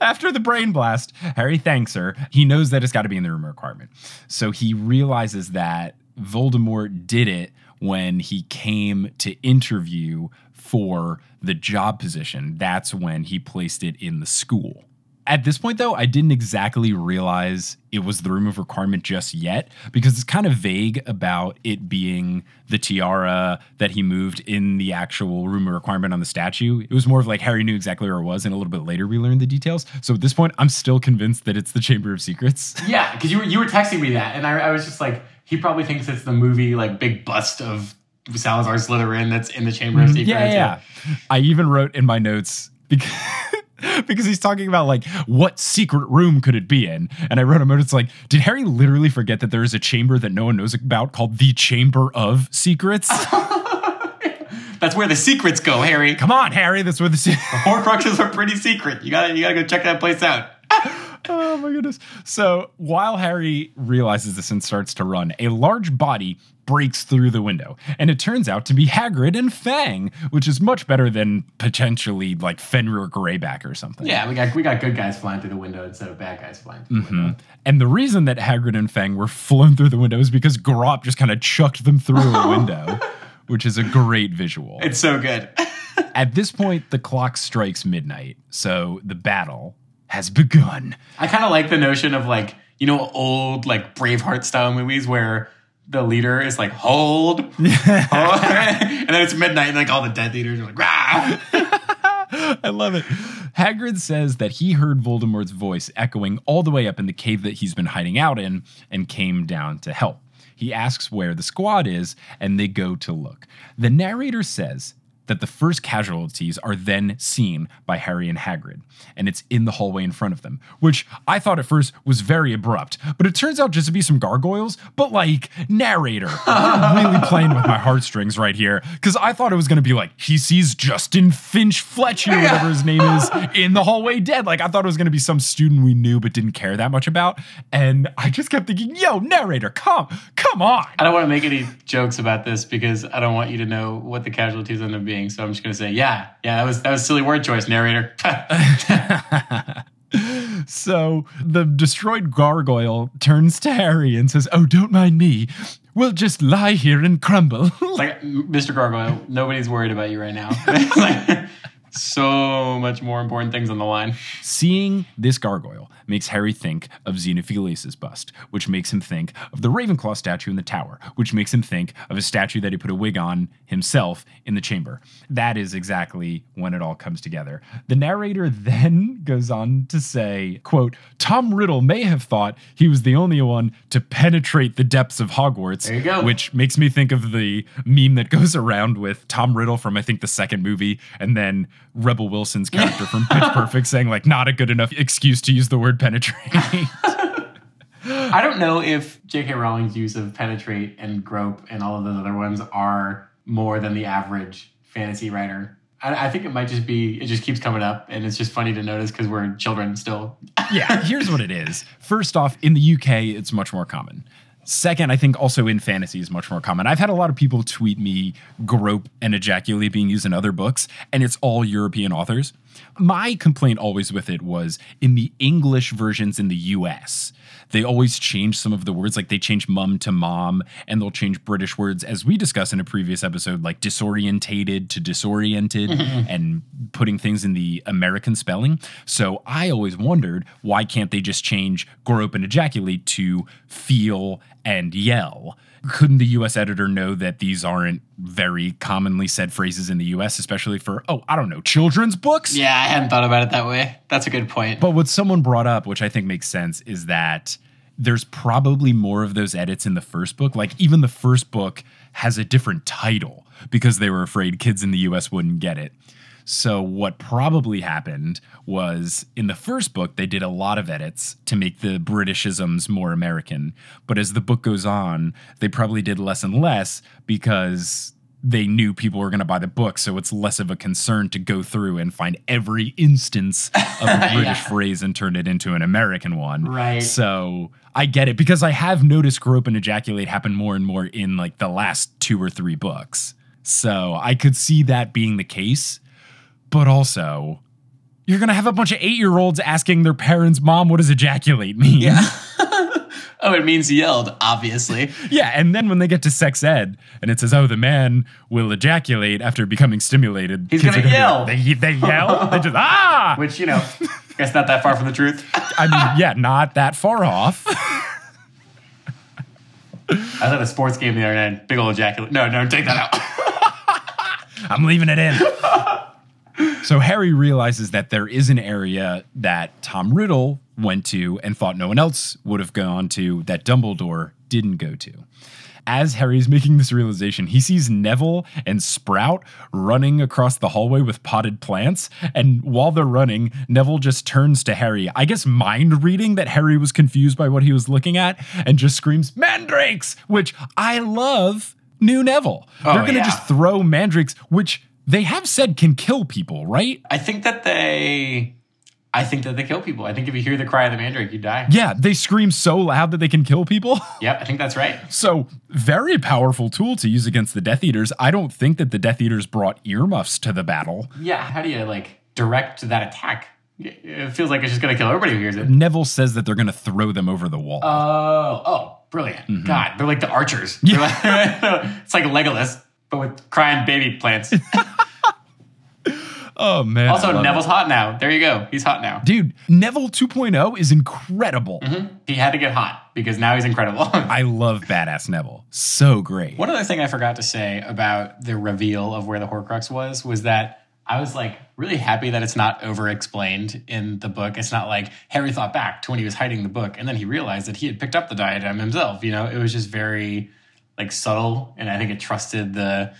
After the brain blast, Harry thanks her. He knows that it's got to be in the room requirement. So he realizes that Voldemort did it when he came to interview for the job position. That's when he placed it in the school. At this point, though, I didn't exactly realize it was the room of requirement just yet because it's kind of vague about it being the tiara that he moved in the actual room of requirement on the statue. It was more of like Harry knew exactly where it was, and a little bit later we learned the details. So at this point, I'm still convinced that it's the Chamber of Secrets. yeah, because you were, you were texting me that, and I, I was just like, he probably thinks it's the movie, like, big bust of Salazar Slytherin that's in the Chamber of mm-hmm. Secrets. Yeah, yeah, yeah. I even wrote in my notes because. because he's talking about like what secret room could it be in and i wrote a note it's like did harry literally forget that there is a chamber that no one knows about called the chamber of secrets That's where the secrets go, Harry. come on harry that's where the se- Horcruxes are pretty secret. You gotta you gotta go check that place out. Oh my goodness so while harry realizes this and starts to run a large body breaks through the window and it turns out to be hagrid and fang which is much better than potentially like fenrir greyback or something Yeah, we got we got good guys flying through the window instead of bad guys flying through the mm-hmm. window. And the reason that Hagrid and Fang were flown through the window is because Grawp just kind of chucked them through a window, which is a great visual. It's so good. At this point, the clock strikes midnight, so the battle has begun. I kind of like the notion of like you know old like Braveheart style movies where the leader is like hold, hold," and then it's midnight and like all the dead leaders are like rah. I love it. Hagrid says that he heard Voldemort's voice echoing all the way up in the cave that he's been hiding out in and came down to help. He asks where the squad is, and they go to look. The narrator says that the first casualties are then seen by Harry and Hagrid, and it's in the hallway in front of them, which I thought at first was very abrupt, but it turns out just to be some gargoyles, but like, narrator, you're really playing with my heartstrings right here, because I thought it was gonna be like, he sees Justin Finch Fletcher, whatever his name is, in the hallway dead. Like, I thought it was gonna be some student we knew but didn't care that much about, and I just kept thinking, yo, narrator, come, come on. I don't want to make any jokes about this because I don't want you to know what the casualties end up being. So I'm just gonna say, yeah, yeah, that was that was silly word choice, narrator. So the destroyed gargoyle turns to Harry and says, Oh, don't mind me. We'll just lie here and crumble. like Mr. Gargoyle, nobody's worried about you right now. like, so much more important things on the line. Seeing this gargoyle makes Harry think of Xenophilius' bust, which makes him think of the Ravenclaw statue in the tower, which makes him think of a statue that he put a wig on himself in the chamber. That is exactly when it all comes together. The narrator then goes on to say, quote, Tom Riddle may have thought he was the only one to penetrate the depths of Hogwarts. There you go. Which makes me think of the meme that goes around with Tom Riddle from I think the second movie, and then Rebel Wilson's character from Pitch Perfect saying like not a good enough excuse to use the word penetrate. I don't know if J.K. Rowling's use of penetrate and grope and all of those other ones are more than the average fantasy writer. I, I think it might just be it just keeps coming up, and it's just funny to notice because we're children still. yeah, here's what it is. First off, in the UK, it's much more common. Second, I think also in fantasy is much more common. I've had a lot of people tweet me grope and ejaculate being used in other books, and it's all European authors. My complaint always with it was in the English versions in the US, they always change some of the words. Like they change mum to mom, and they'll change British words, as we discussed in a previous episode, like disorientated to disoriented and putting things in the American spelling. So I always wondered why can't they just change grope and ejaculate to feel and yell? Couldn't the US editor know that these aren't very commonly said phrases in the US, especially for, oh, I don't know, children's books? Yeah, I hadn't thought about it that way. That's a good point. But what someone brought up, which I think makes sense, is that there's probably more of those edits in the first book. Like even the first book has a different title because they were afraid kids in the US wouldn't get it. So what probably happened was in the first book they did a lot of edits to make the Britishisms more American, but as the book goes on, they probably did less and less because they knew people were going to buy the book, so it's less of a concern to go through and find every instance of a British phrase and turn it into an American one. Right. So I get it because I have noticed grope and ejaculate happen more and more in like the last two or three books. So I could see that being the case, but also you're going to have a bunch of eight year olds asking their parents, Mom, what does ejaculate mean? Yeah. oh, it means yelled, obviously. Yeah, and then when they get to sex ed and it says, "Oh, the man will ejaculate after becoming stimulated," He's gonna yell. They, they yell. they just ah. Which, you know, I guess not that far from the truth. I mean, yeah, not that far off. I was at a sports game the other night. Big old ejaculate. No, no, take that out. I'm leaving it in. So Harry realizes that there is an area that Tom Riddle went to and thought no one else would have gone to that Dumbledore didn't go to. As Harry's making this realization, he sees Neville and Sprout running across the hallway with potted plants. And while they're running, Neville just turns to Harry, I guess mind reading that Harry was confused by what he was looking at, and just screams, Mandrakes! Which I love new Neville. Oh, They're going to yeah. just throw mandrakes, which they have said can kill people, right? I think that they. I think that they kill people. I think if you hear the cry of the mandrake, you die. Yeah, they scream so loud that they can kill people. Yep, I think that's right. So, very powerful tool to use against the Death Eaters. I don't think that the Death Eaters brought earmuffs to the battle. Yeah, how do you like direct that attack? It feels like it's just gonna kill everybody who hears it. Neville says that they're going to throw them over the wall. Oh, oh, brilliant! Mm-hmm. God, they're like the archers. They're like- it's like Legolas, but with crying baby plants. oh, man. Also, Neville's it. hot now. There you go. He's hot now. Dude, Neville 2.0 is incredible. Mm-hmm. He had to get hot because now he's incredible. I love badass Neville. So great. One other thing I forgot to say about the reveal of where the Horcrux was was that I was like really happy that it's not over explained in the book. It's not like Harry thought back to when he was hiding the book and then he realized that he had picked up the diadem himself. You know, it was just very like subtle and I think it trusted the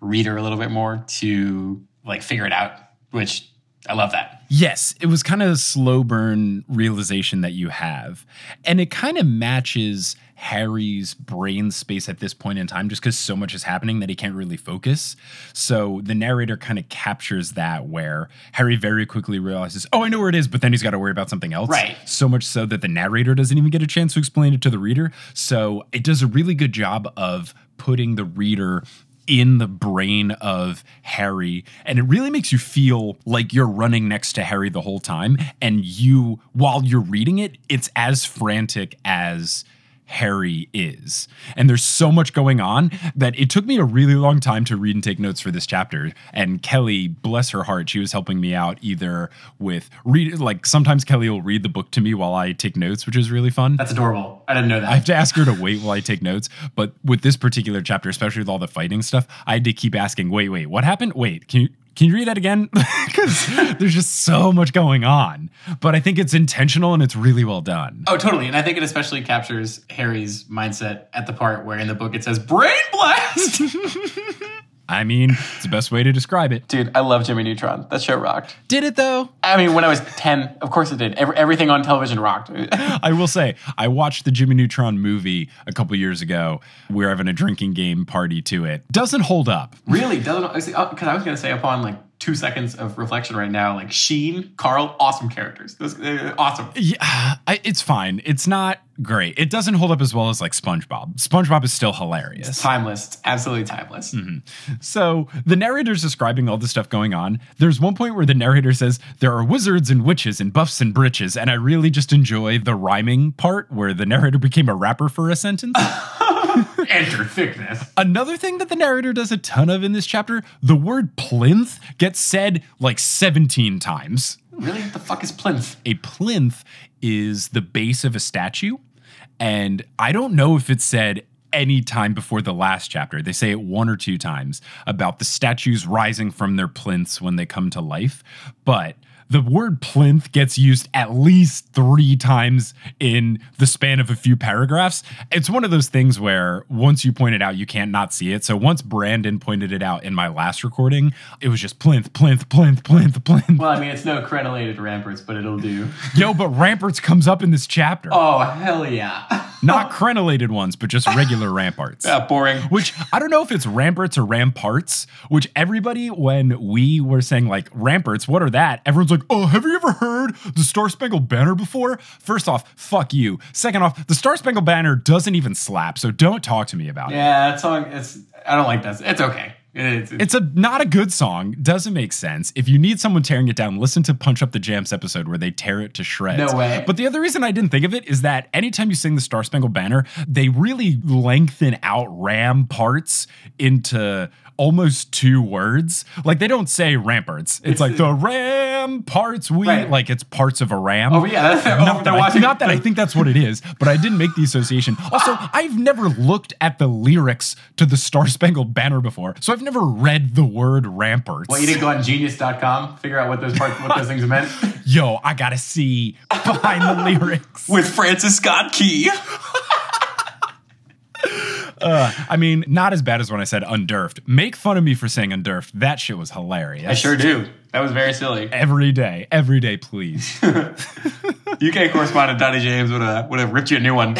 reader a little bit more to like figure it out, which I love that. Yes, it was kind of a slow burn realization that you have. And it kind of matches Harry's brain space at this point in time, just because so much is happening that he can't really focus. So the narrator kind of captures that where Harry very quickly realizes, oh, I know where it is, but then he's got to worry about something else. Right. So much so that the narrator doesn't even get a chance to explain it to the reader. So it does a really good job of putting the reader in the brain of Harry. And it really makes you feel like you're running next to Harry the whole time. And you, while you're reading it, it's as frantic as Harry is. And there's so much going on that it took me a really long time to read and take notes for this chapter. And Kelly, bless her heart, she was helping me out either with read like sometimes Kelly will read the book to me while I take notes, which is really fun. That's adorable. I didn't know that. I have to ask her to wait while I take notes. But with this particular chapter, especially with all the fighting stuff, I had to keep asking, wait, wait, what happened? Wait, can you can you read that again? Because there's just so much going on. But I think it's intentional and it's really well done. Oh, totally. And I think it especially captures Harry's mindset at the part where in the book it says brain blast. I mean, it's the best way to describe it. Dude, I love Jimmy Neutron. That show rocked. Did it though? I mean, when I was 10, of course it did. Every, everything on television rocked. I will say, I watched the Jimmy Neutron movie a couple years ago. We We're having a drinking game party to it. Doesn't hold up. really? Doesn't Because uh, I was going to say upon like two seconds of reflection right now. Like Sheen, Carl, awesome characters. Those, uh, awesome. Yeah, I, it's fine. It's not great. It doesn't hold up as well as like SpongeBob. SpongeBob is still hilarious. Timeless. It's absolutely timeless. So the narrator's describing all the stuff going on. There's one point where the narrator says, There are wizards and witches and buffs and britches. And I really just enjoy the rhyming part where the narrator became a rapper for a sentence. Enter thickness. Another thing that the narrator does a ton of in this chapter, the word plinth gets said like 17 times. Really? What the fuck is plinth? A plinth is the base of a statue. And I don't know if it's said any time before the last chapter. They say it one or two times about the statues rising from their plinths when they come to life. But the word plinth gets used at least three times in the span of a few paragraphs. It's one of those things where once you point it out, you can't not see it. So once Brandon pointed it out in my last recording, it was just plinth, plinth, plinth, plinth, plinth. Well, I mean, it's no crenellated ramparts, but it'll do. Yo, but ramparts comes up in this chapter. Oh, hell yeah. Not crenellated ones, but just regular ramparts. yeah boring. Which I don't know if it's ramparts or ramparts, which everybody, when we were saying like ramparts, what are that? Everyone's like, oh, have you ever heard the Star Spangled Banner before? First off, fuck you. Second off, the Star Spangled Banner doesn't even slap, so don't talk to me about it. Yeah, that song, it's, I don't like that. It's okay. It's, It's a not a good song. Doesn't make sense. If you need someone tearing it down, listen to Punch Up the Jams episode where they tear it to shreds. No way. But the other reason I didn't think of it is that anytime you sing the Star Spangled Banner, they really lengthen out ram parts into almost two words. Like they don't say ramparts. It's, like the ram parts we Right. like it's parts of a ram. Oh, yeah, that's- oh, not, they're that I, watching- not that I think that's what it is, but I didn't make the association. Also, I've never looked at the lyrics to the Star Spangled Banner before, so I've never read the word ramparts. well, you didn't go on genius.com, figure out what those parts, what those things meant? Yo, I gotta see behind the lyrics. With Francis Scott Key. Uh, I mean, not as bad as when I said undurfed. Make fun of me for saying undurfed. That shit was hilarious. I sure do. That was very silly. Every day, every day, please. UK correspondent Dottie James would have would have ripped you a new one.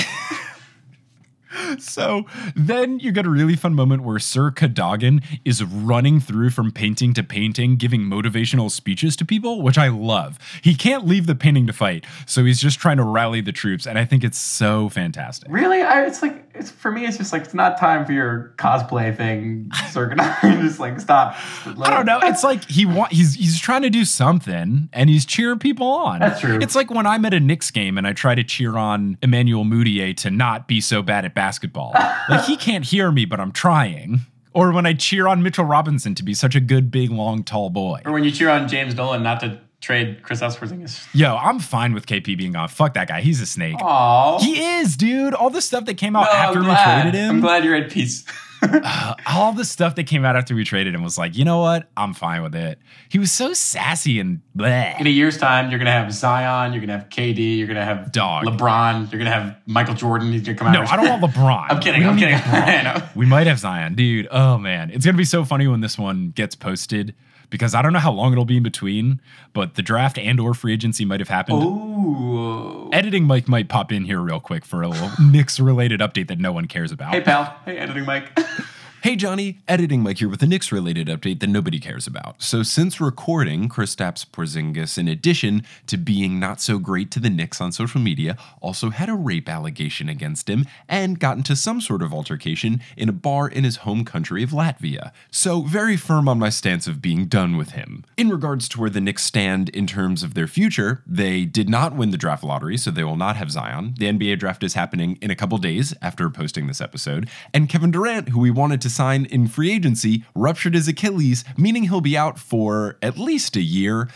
so then you get a really fun moment where Sir Cadogan is running through from painting to painting, giving motivational speeches to people, which I love. He can't leave the painting to fight, so he's just trying to rally the troops, and I think it's so fantastic. Really, I, it's like it's for me. It's just like it's not time for your cosplay thing, Sir Cadogan. just like stop. I don't know. It's like he want he's he's trying to do something and he's cheering people on. That's true. It's like when I'm at a Knicks game and I try to cheer on Emmanuel Mudiay to not be so bad at basketball. like he can't hear me, but I'm trying. Or when I cheer on Mitchell Robinson to be such a good, big, long, tall boy. Or when you cheer on James Dolan not to trade Chris Porzingis. Yo, I'm fine with KP being gone. Fuck that guy. He's a snake. Aww. He is, dude. All the stuff that came out No, after we traded him. I'm glad you're at peace. Uh, all the stuff that came out after we traded him was like, you know what? I'm fine with it. He was so sassy and bleh. In a year's time, you're gonna have Zion, you're gonna have KD, you're gonna have Dog. LeBron, you're gonna have Michael Jordan. He's gonna come out. No, I don't want LeBron. I'm kidding. I'm kidding. We might have Zion, dude. Oh man, it's gonna be so funny when this one gets posted because I don't know how long it'll be in between, but the draft and or free agency might have happened. Ooh. Editing Mike might pop in here real quick for a little Knicks related update that no one cares about. Hey pal. Hey editing Mike. Hey Johnny, editing Mike here with a Knicks related update that nobody cares about. So since recording, Kristaps Porzingis, in addition to being not so great to the Knicks on social media, also had a rape allegation against him and got into some sort of altercation in a bar in his home country of Latvia. So very firm on my stance of being done with him. In regards to where the Knicks stand in terms of their future, they did not win the draft lottery, so they will not have Zion. The NBA draft is happening in a couple days after posting this episode, and Kevin Durant, who we wanted to sign in free agency, ruptured his Achilles, meaning he'll be out for at least a year.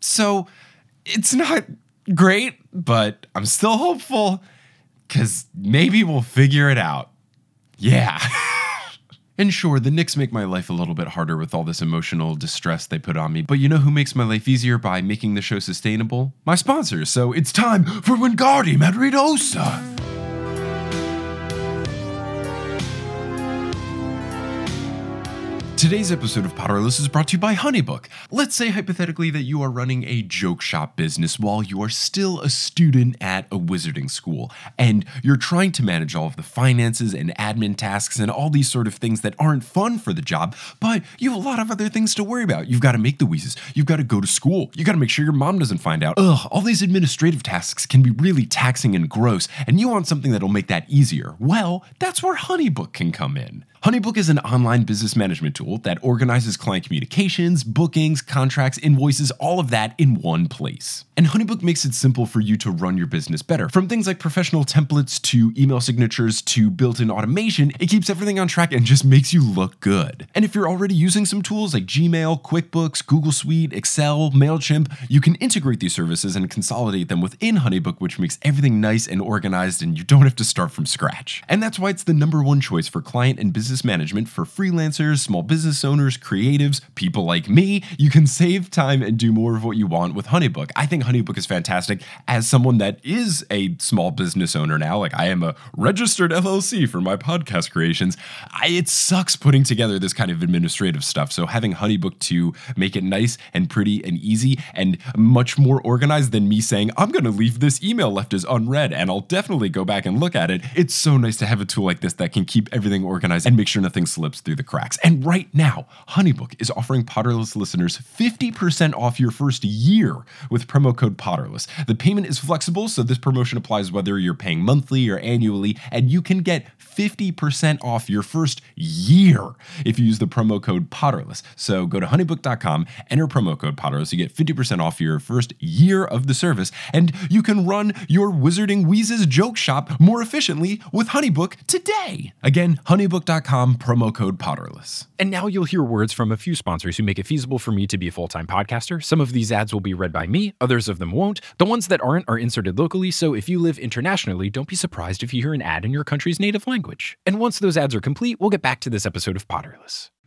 So it's not great, but I'm still hopeful because maybe we'll figure it out. Yeah. And sure, the Knicks make my life a little bit harder with all this emotional distress they put on me, but you know who makes my life easier by making the show sustainable? My sponsors. So it's time for Wingardi Madridosa. Today's episode of Potterless is brought to you by Honeybook. Let's say hypothetically that you are running a joke shop business while you are still a student at a wizarding school, and you're trying to manage all of the finances and admin tasks and all these sort of things that aren't fun for the job, but you have a lot of other things to worry about. You've got to make the wheezes, you've got to go to school, you got to make sure your mom doesn't find out. Ugh, all these administrative tasks can be really taxing and gross, and you want something that'll make that easier. Well, that's where Honeybook can come in. Honeybook is an online business management tool that organizes client communications, bookings, contracts, invoices, all of that in one place. And Honeybook makes it simple for you to run your business better. From things like professional templates to email signatures to built in automation, it keeps everything on track and just makes you look good. And if you're already using some tools like Gmail, QuickBooks, Google Suite, Excel, MailChimp, you can integrate these services and consolidate them within Honeybook, which makes everything nice and organized and you don't have to start from scratch. And that's why it's the number one choice for client and business management for freelancers, small business owners, creatives, people like me. You can save time and do more of what you want with Honeybook. I think Honeybook is fantastic as someone that is a small business owner now. Like I am a registered LLC for my podcast creations. I, it sucks putting together this kind of administrative stuff. So having Honeybook to make it nice and pretty and easy and much more organized than me saying, I'm going to leave this email left as unread and I'll definitely go back and look at it. It's so nice to have a tool like this that can keep everything organized and make sure nothing slips through the cracks. And right now, Honeybook is offering Potterless listeners 50% off your first year with promo code Potterless. The payment is flexible, so this promotion applies whether you're paying monthly or annually, and you can get 50% off your first year if you use the promo code Potterless. So go to honeybook.com, enter promo code Potterless, you get 50% off your first year of the service, and you can run your Wizarding Wheezes joke shop more efficiently with Honeybook today. Again, honeybook.com, promo code Potterless. And now you'll hear words from a few sponsors who make it feasible for me to be a full time podcaster. Some of these ads will be read by me, others of them won't. The ones that aren't are inserted locally, so if you live internationally, don't be surprised if you hear an ad in your country's native language. And once those ads are complete, we'll get back to this episode of Potterless.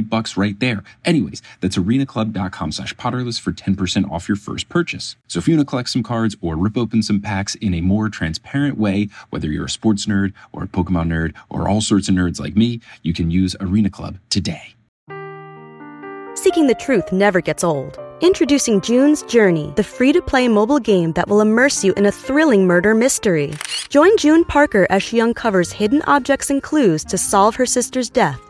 bucks right there. Anyways, that's arenaclub.com slash potterless for 10% off your first purchase. So if you want to collect some cards or rip open some packs in a more transparent way, whether you're a sports nerd or a Pokemon nerd or all sorts of nerds like me, you can use Arena Club today. Seeking the truth never gets old. Introducing June's Journey, the free to play mobile game that will immerse you in a thrilling murder mystery. Join June Parker as she uncovers hidden objects and clues to solve her sister's death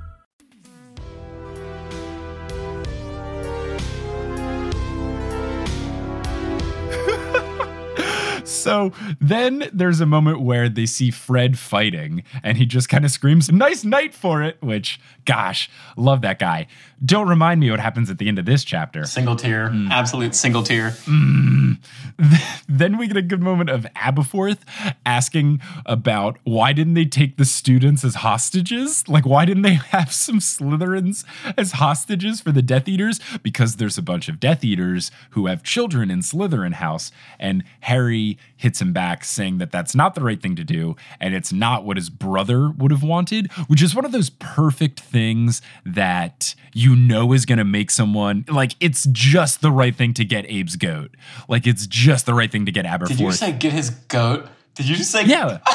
So then there's a moment where they see Fred fighting and he just kind of screams, Nice night for it, which, gosh, love that guy. Don't remind me what happens at the end of this chapter. Single tier, Hmm. absolute single tier. then we get a good moment of Aberforth asking about why didn't they take the students as hostages? Like, why didn't they have some Slytherins as hostages for the Death Eaters? Because there's a bunch of Death Eaters who have children in Slytherin house, and Harry hits him back saying that that's not the right thing to do, and it's not what his brother would have wanted, which is one of those perfect things that you know is going to make someone like it's just the right thing to get Abe's goat. Like it's just the right thing to get Aberforth. Did you say get his goat? Did you just say yeah.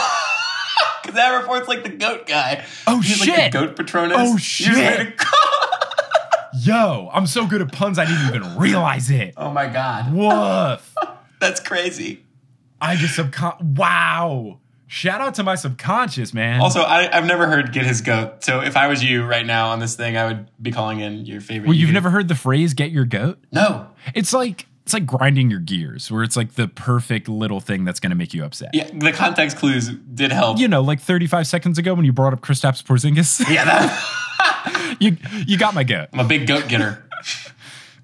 Because Aberforth's like the goat guy. Oh He's shit! Like the goat Patronus. Oh You just made shit! Yo, I'm so good at puns I didn't even realize it. Oh my god. Woof. That's crazy. I just subcon. Wow. Shout out to my subconscious, man. Also, I, I've never heard "get his goat." So if I was you right now on this thing, I would be calling in your favorite. well, you've never heard the phrase "get your goat"? No. It's like it's like grinding your gears, where it's like the perfect little thing that's going to make you upset. Yeah, the context clues did help. You know, like 35 seconds ago when you brought up Kristaps Porzingis. Yeah, that, you you got my goat. I'm a big goat getter.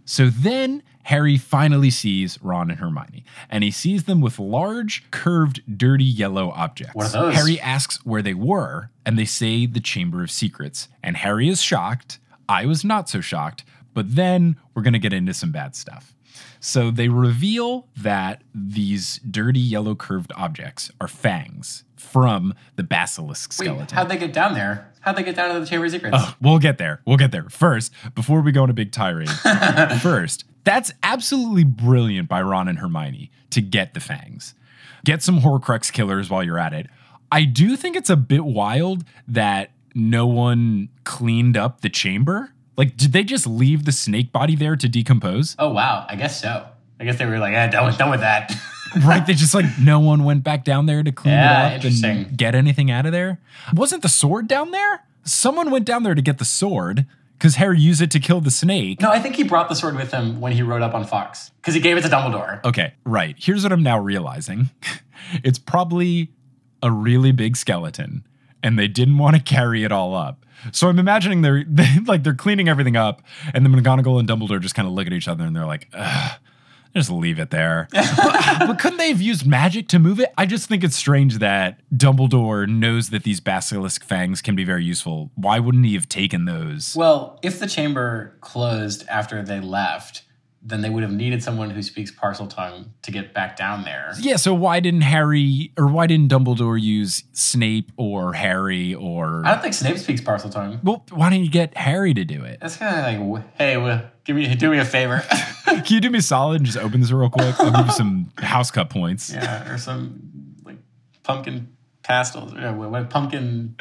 So then Harry finally sees Ron and Hermione, and he sees them with large, curved, dirty yellow objects. What are those? Harry asks where they were, and they say the Chamber of Secrets. And Harry is shocked. I was not so shocked, but then we're going to get into some bad stuff. So they reveal that these dirty yellow curved objects are fangs from the basilisk Wait, skeleton. how'd they get down there? How'd they get down to the Chamber of Secrets? Oh, we'll get there. We'll get there. First, before we go on a big tirade, first, that's absolutely brilliant by Ron and Hermione to get the fangs. Get some Horcrux killers while you're at it. I do think it's a bit wild that no one cleaned up the chamber. Like, did they just leave the snake body there to decompose? Oh wow, I guess so. I guess they were like, eh, done with, done with that. right? They just like no one went back down there to clean Yeah, it up and get anything out of there. Wasn't the sword down there? Someone went down there to get the sword because Harry used it to kill the snake. no, I think he brought the sword with him when he rode up on Fawkes because he gave it to Dumbledore. Okay, right. Here's what I'm now realizing. it's probably a really big skeleton and they didn't want to carry it all up. So I'm imagining they're they, like they're cleaning everything up and then McGonagall and Dumbledore just kind of look at each other and they're like, Ugh, just leave it there. but, but couldn't they have used magic to move it? I just think it's strange that Dumbledore knows that these basilisk fangs can be very useful. Why wouldn't he have taken those? Well, if the chamber closed after they left, then they would have needed someone who speaks parseltongue to get back down there. Yeah, so why didn't Harry or why didn't Dumbledore use Snape or Harry or I don't think Snape speaks parseltongue. Well, why don't you get Harry to do it? That's kind of like, hey, w- give me, do me a favor. Can you do me a solid and just open this real quick? I'll give you some house cut points. yeah, or some like pumpkin pastels. Or what, what pumpkin?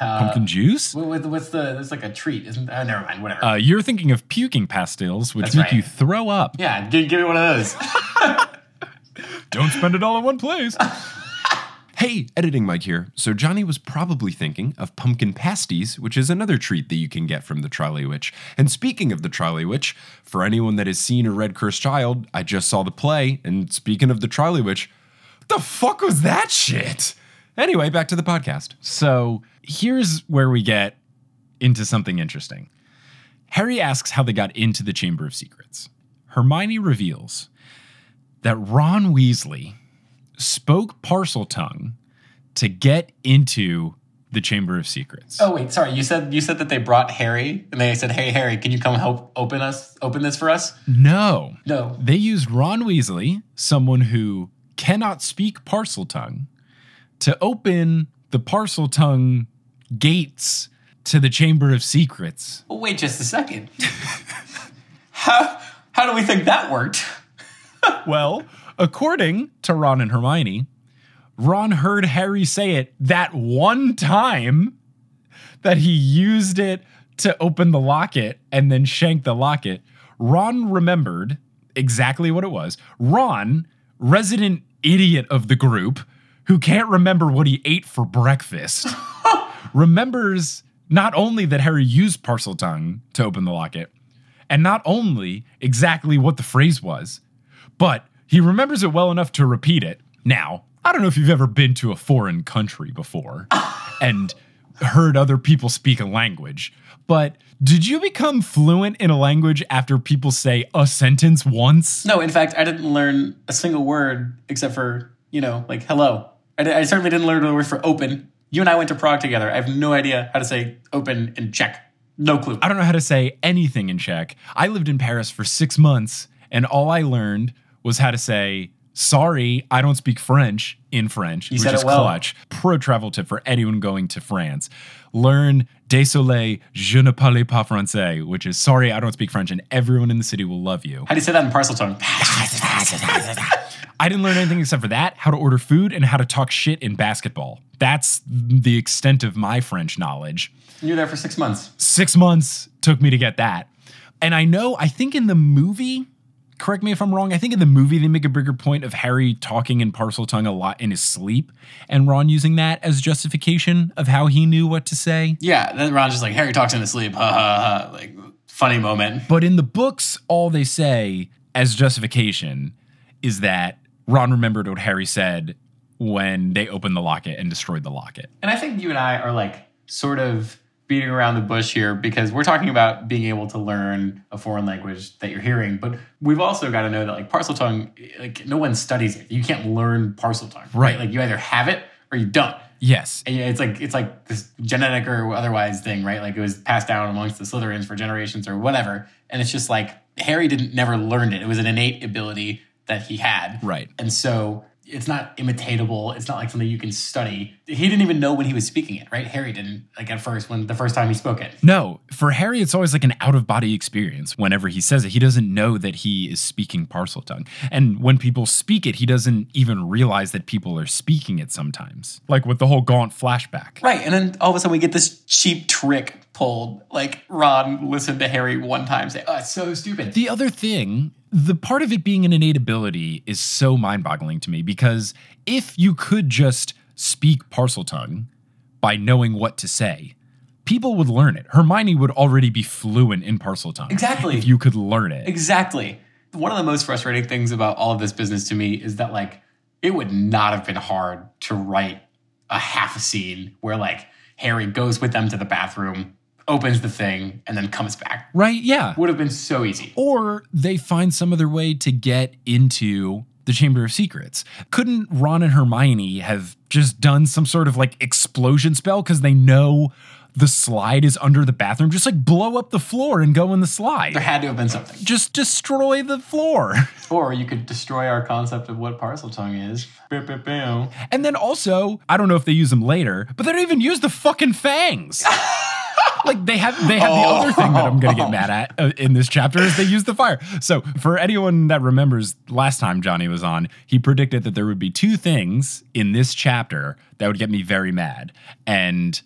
Uh, Pumpkin juice? What, what- what's the? it's like a treat, isn't? Oh, never mind. Whatever. Uh, you're thinking of puking pastils, which That's make right. you throw up. yeah, give, give me one of those. Don't spend it all in one place. Hey, editing Mike here. So Johnny was probably thinking of pumpkin pasties, which is another treat that you can get from the Trolley Witch. And speaking of the Trolley Witch, for anyone that has seen a Red Cursed Child, I just saw the play. And speaking of the Trolley Witch, what the fuck was that shit? Anyway, back to the podcast. So here's where we get into something interesting. Harry asks how they got into the Chamber of Secrets. Hermione reveals that Ron Weasley spoke parseltongue to get into the Chamber of Secrets. oh wait, sorry. You said you said that they brought Harry, and they said, "Hey, Harry, can you come help open us? Open this for us?" No. No. They used Ron Weasley, someone who cannot speak parseltongue, to open the parseltongue gates to the Chamber of Secrets. Well, wait just a second. how how do we think that worked? Well, according to Ron and Hermione, Ron heard Harry say it that one time that he used it to open the locket and then shank the locket. Ron remembered exactly what it was. Ron, resident idiot of the group, who can't remember what he ate for breakfast, remembers not only that Harry used parseltongue to open the locket, and not only exactly what the phrase was, but he remembers it well enough to repeat it. Now, I don't know if you've ever been to a foreign country before and heard other people speak a language, but did you become fluent in a language after people say a sentence once? No, in fact, I didn't learn a single word except for, you know, like hello. I, I certainly didn't learn the word for open. You and I went to Prague together. I have no idea how to say open in Czech. No clue. I don't know how to say anything in Czech. I lived in Paris for six months, and all I learned was how to say, sorry, I don't speak French in French, You which said is well. clutch. Pro travel tip for anyone going to France. Learn désolé, je ne parle pas français, which is sorry, I don't speak French, and everyone in the city will love you. How do you say that in parseltongue? I didn't learn anything except for that, how to order food, and how to talk shit in basketball. That's the extent of my French knowledge. you were there for six months. Six months took me to get that. And I know, I think in the movie, correct me if I'm wrong, I think in the movie they make a bigger point of Harry talking in parseltongue a lot in his sleep, and Ron using that as justification of how he knew what to say. Yeah, then Ron's just like, Harry talks in his sleep. Ha ha ha. Like, funny moment. But in the books, all they say as justification is that Ron remembered what Harry said when they opened the locket and destroyed the locket. And I think you and I are like sort of beating around the bush here because we're talking about being able to learn a foreign language that you're hearing, but we've also got to know that like parseltongue, like no one studies it. You can't learn parseltongue, Right. Like you either have it or you don't. Yes. And it's like it's like this genetic or otherwise thing, right? Like it was passed down amongst the Slytherins for generations or whatever. And it's just like Harry didn't never learned it. It was an innate ability that he had. Right. And so it's not imitatable. It's not like something you can study. He didn't even know when he was speaking it, right? Harry didn't like at first when the first time he spoke it. No, for Harry, it's always like an out of body experience whenever he says it. He doesn't know that he is speaking parseltongue. And when people speak it, he doesn't even realize that people are speaking it sometimes. Like with the whole Gaunt flashback. Right. And then all of a sudden we get this cheap trick pulled. Like Ron listened to Harry one time say, Oh, it's so stupid. The other thing, the part of it being an innate ability is so mind boggling to me because if you could just speak parseltongue by knowing what to say, people would learn it. Hermione would already be fluent in parseltongue. Exactly. If you could learn it. Exactly. One of the most frustrating things about all of this business to me is that like it would not have been hard to write a half a scene where like Harry goes with them to the bathroom, opens the thing, and then comes back. Right? Yeah. Would have been so easy. Or they find some other way to get into the Chamber of Secrets. Couldn't Ron and Hermione have just done some sort of like explosion spell because they know the slide is under the bathroom? Just like blow up the floor and go in the slide. There had to have been something. Just destroy the floor. Or you could destroy our concept of what parseltongue is. And then also, I don't know if they use them later, but they don't even use the fucking fangs. like they have they have the other thing that I'm gonna get mad at uh, in this chapter is they use the fire. So for anyone that remembers last time Johnny was on, he predicted that there would be two things in this chapter that would get me very mad, and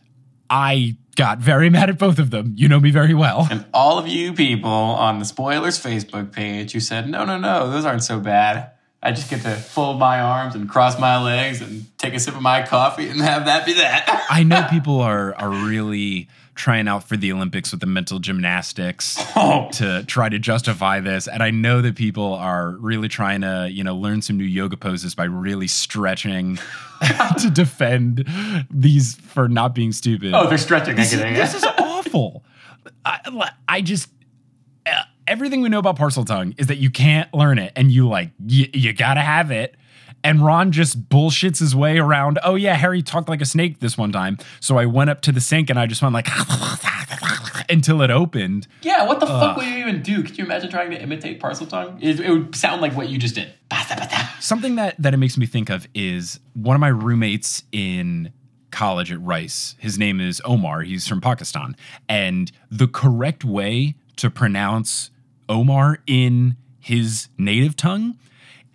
I got very mad at both of them. You know me very well. And all of you people on the Spoilers Facebook page who said, no, no, no, those aren't so bad. I just get to fold my arms and cross my legs and take a sip of my coffee and have that be that. I know people are are really trying out for the Olympics with the mental gymnastics Oh. to try to justify this, and I know that people are really trying to you know learn some new yoga poses by really stretching to defend these for not being stupid. Oh, they're stretching. I This, is, it. this is awful. I, I just uh, everything we know about parseltongue is that you can't learn it, and you like you, you gotta have it. And Ron just bullshits his way around. Oh yeah, Harry talked like a snake this one time. So I went up to the sink and I just went like until it opened. Yeah, what the fuck Ugh. would you even do? Could you imagine trying to imitate parseltongue? It, it would sound like what you just did. Something that that it makes me think of is one of my roommates in college at Rice. His name is Omar. He's from Pakistan, and the correct way to pronounce Omar in his native tongue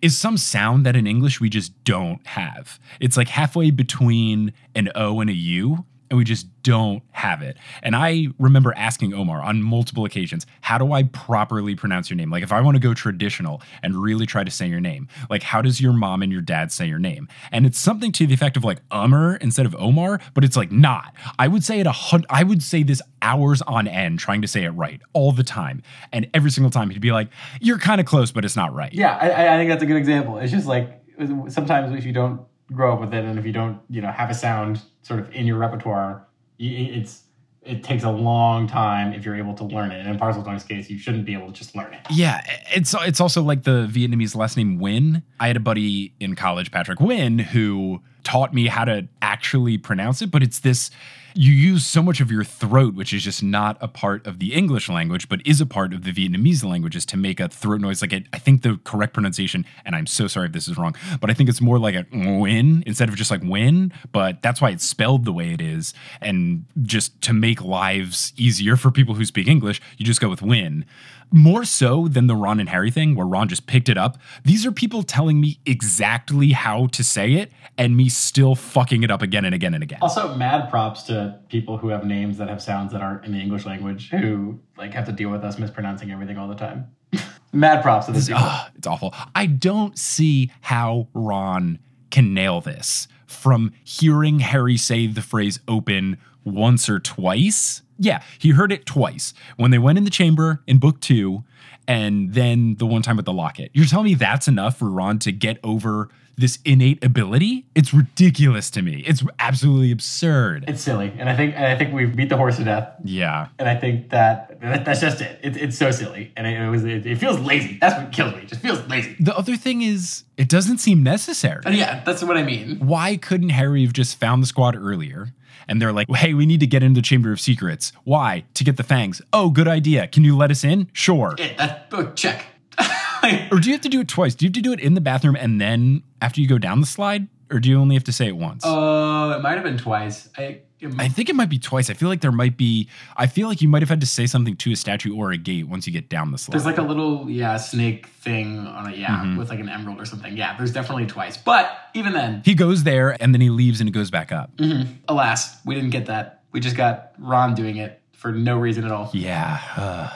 is some sound that in English we just don't have. It's like halfway between an O and a U, and we just don't have it. And I remember asking Omar on multiple occasions, how do I properly pronounce your name? Like, if I want to go traditional and really try to say your name, like, how does your mom and your dad say your name? And it's something to the effect of like Umar instead of Omar, but it's like not. I would say it a hundred, I would say this hours on end trying to say it right all the time. And every single time he'd be like, you're kind of close, but it's not right. Yeah, I, I- I think that's a good example. It's just like sometimes if you don't grow up with it and if you don't you know have a sound sort of in your repertoire, it's it takes a long time if you're able to learn it. And in Parseltongue's case, you shouldn't be able to just learn it. Yeah, it's it's also like the Vietnamese last name Nguyen. I had a buddy in college, Patrick Nguyen, who taught me how to actually pronounce it, but it's this you use so much of your throat, which is just not a part of the English language, but is a part of the Vietnamese languages to make a throat noise. Like I think the correct pronunciation, and I'm so sorry if this is wrong, but I think it's more like a win instead of just like win. But that's why it's spelled the way it is. And just to make lives easier for people who speak English, you just go with win. More so than the Ron and Harry thing, where Ron just picked it up. These are people telling me exactly how to say it, and me still fucking it up again and again and again. Also, mad props to people who have names that have sounds that aren't in the English language who like have to deal with us mispronouncing everything all the time. mad props to those people. Ah, it's awful. I don't see how Ron can nail this from hearing Harry say the phrase open once or twice. Yeah, he heard it twice when they went in the chamber in book two, and then the one time with the locket. You're telling me that's enough for Ron to get over this innate ability? It's ridiculous to me. It's absolutely absurd. It's silly, and I think and I think we've beat the horse to death. Yeah. And I think that, that that's just it. it it's so silly, and it, it was it, it feels lazy. That's what kills me. It just feels lazy. The other thing is, it doesn't seem necessary. And yeah, that's what I mean. Why couldn't Harry have just found the squad earlier? And they're like, hey, we need to get into the Chamber of Secrets. Why? To get the fangs. Oh, good idea. Can you let us in? Sure. It, that, oh, check. or do you have to do it twice? Do you have to do it in the bathroom and then after you go down the slide? Or do you only have to say it once? Oh, it might have been twice. I I think it might be twice. I feel like there might be, I feel like you might have had to say something to a statue or a gate once you get down the slide. there's like a little yeah snake thing on it. Yeah, Mhm. with like an emerald or something. Yeah, there's definitely twice. But even then, he goes there and then he leaves and it goes back up. Mm-hmm. alas, we didn't get that. We just got Ron doing it for no reason at all. Yeah. uh.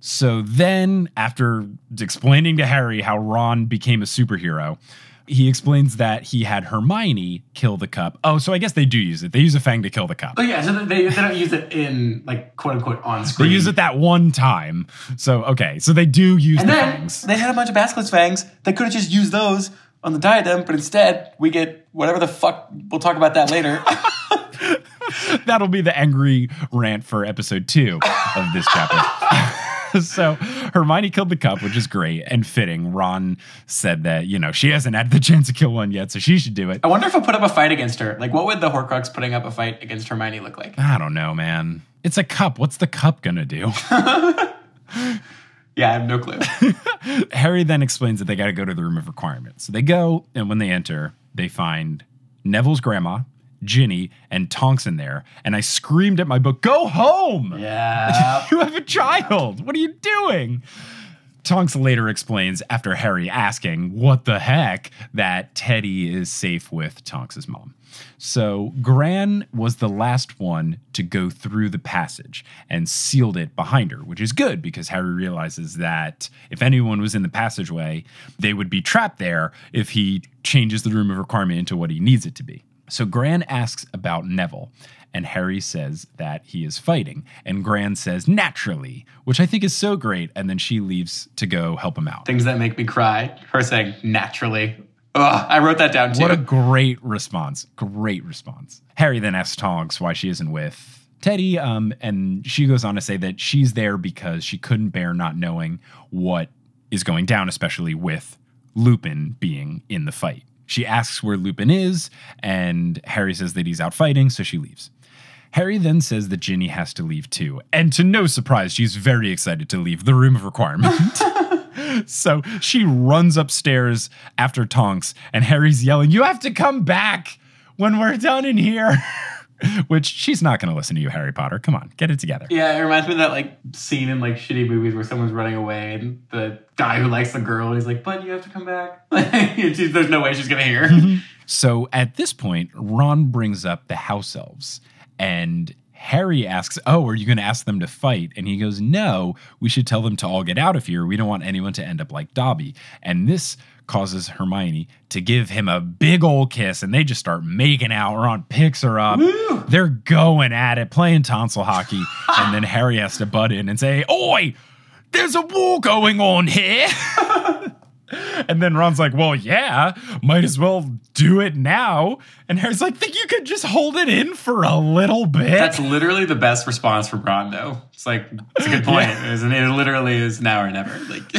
So then, after explaining to Harry how Ron became a superhero, he explains that he had Hermione kill the cup. Oh, so I guess they do use it. They use a fang to kill the cup. Oh yeah, so they, they don't use it in like quote unquote on screen. They use it that one time. So, okay. So they do use and the then fangs. they had a bunch of basilisk fangs. They could have just used those on the diadem, but instead we get whatever the fuck. We'll talk about that later. That'll be the angry rant for episode two of this chapter. so Hermione killed the cup, which is great and fitting. Ron said that, you know, she hasn't had the chance to kill one yet, so she should do it. I wonder if I put up a fight against her. Like, what would the Horcrux putting up a fight against Hermione look like? I don't know, man. It's a cup. What's the cup gonna do? Yeah, I have no clue. Harry then explains that they got to go to the room of requirements. So they go, and when they enter, they find Neville's grandma, Ginny, and Tonks in there. And I screamed at my book, Go home! Yeah. you have a child. What are you doing? Tonks later explains, after Harry asking, What the heck, that Teddy is safe with Tonks' mom. So Gran was the last one to go through the passage and sealed it behind her, which is good because Harry realizes that if anyone was in the passageway, they would be trapped there if he changes the room of requirement into what he needs it to be. So Gran asks about Neville, and Harry says that he is fighting, and Gran says naturally, which I think is so great, and then she leaves to go help him out. Things that make me cry. Her saying naturally. Ugh, I wrote that down too. What a great response. Great response. Harry then asks Tonks why she isn't with Teddy. Um, and she goes on to say that she's there because she couldn't bear not knowing what is going down, especially with Lupin being in the fight. She asks where Lupin is, and Harry says that he's out fighting, so she leaves. Harry then says that Ginny has to leave too. And to no surprise, she's very excited to leave the room of requirement. so she runs upstairs after Tonks, and Harry's yelling, You have to come back when we're done in here. Which she's not going to listen to you, Harry Potter. Come on, get it together. Yeah, it reminds me of that like scene in like shitty movies where someone's running away and the guy who likes the girl he's like, "But you have to come back." There's no way she's gonna hear. So at this point, Ron brings up the house elves, and Harry asks, Oh, are you going to ask them to fight? And he goes, No, we should tell them to all get out of here. We don't want anyone to end up like Dobby. And this causes Hermione to give him a big old kiss, and they just start making out. Ron picks her up. They're going at it, playing tonsil hockey. and then Harry has to butt in and say, Oi, there's a war going on here. And then Ron's like, well, yeah, might as well do it now. And Harry's like, think you could just hold it in for a little bit? That's literally the best response from Ron, though. It's like it's a good point, isn't it? It literally is now or never. Like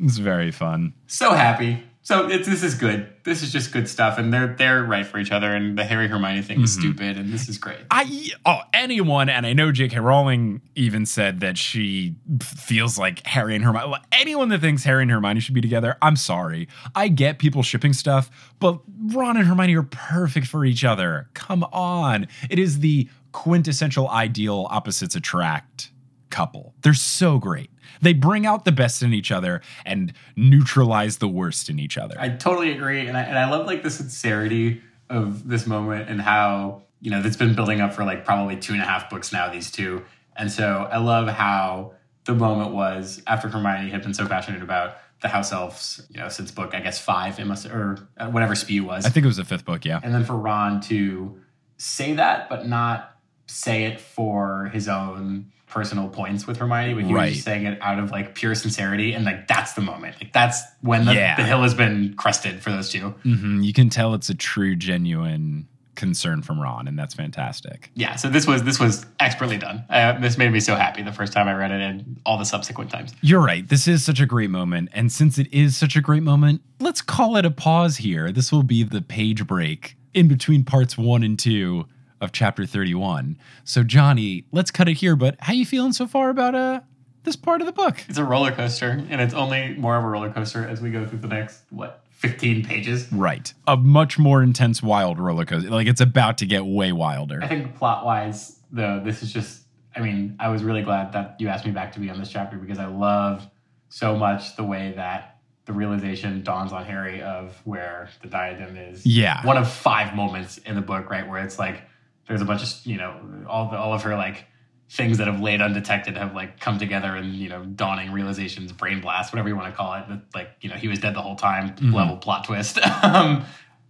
it's very fun. so happy. So it's, this is good. This is just good stuff, and they're they're right for each other. And the Harry Hermione thing is mm-hmm. stupid, and this is great. I oh anyone, and I know J.K. Rowling even said that she feels like Harry and Hermione. Anyone that thinks Harry and Hermione should be together, I'm sorry. I get people shipping stuff, but Ron and Hermione are perfect for each other. Come on, it is the quintessential ideal opposites attract couple. They're so great. They bring out the best in each other and neutralize the worst in each other. I totally agree, and I, and I love like the sincerity of this moment and how you know that's been building up for like probably two and a half books now. These two, and so I love how the moment was after Hermione had been so passionate about the house elves, you know, since book I guess five, it must or uh, whatever spew was, I think it was the fifth book, yeah. and then for Ron to say that, but not say it for his own personal points with Hermione, but he Right. was just saying it out of like pure sincerity, and like that's the moment, like that's when the, Yeah. the hill has been crested for those two. hmm You can tell it's a true, genuine concern from Ron, and that's fantastic. Yeah, so this was this was expertly done. Uh, this made me so happy the first time I read it, and all the subsequent times. You're right. This is such a great moment. And since it is such a great moment, let's call it a pause here. This will be the page break in between parts one and two of chapter 31. So, Johnny, let's cut it here. But how you feeling so far about uh this part of the book? It's a roller coaster, and it's only more of a roller coaster as we go through the next what fifteen pages. Right. A much more intense, wild roller coaster. Like it's about to get way wilder. I think plot wise, though, this is just. I mean, I was really glad that you asked me back to be on this chapter because I love so much the way that the realization dawns on Harry of where the diadem is. Yeah. one of five moments in the book, right, where it's like there's a bunch of you know all the, all of her like things that have laid undetected have like come together and you know dawning realizations, brain blast, whatever you want to call it. That like you know he was dead the whole time. Level plot twist. um,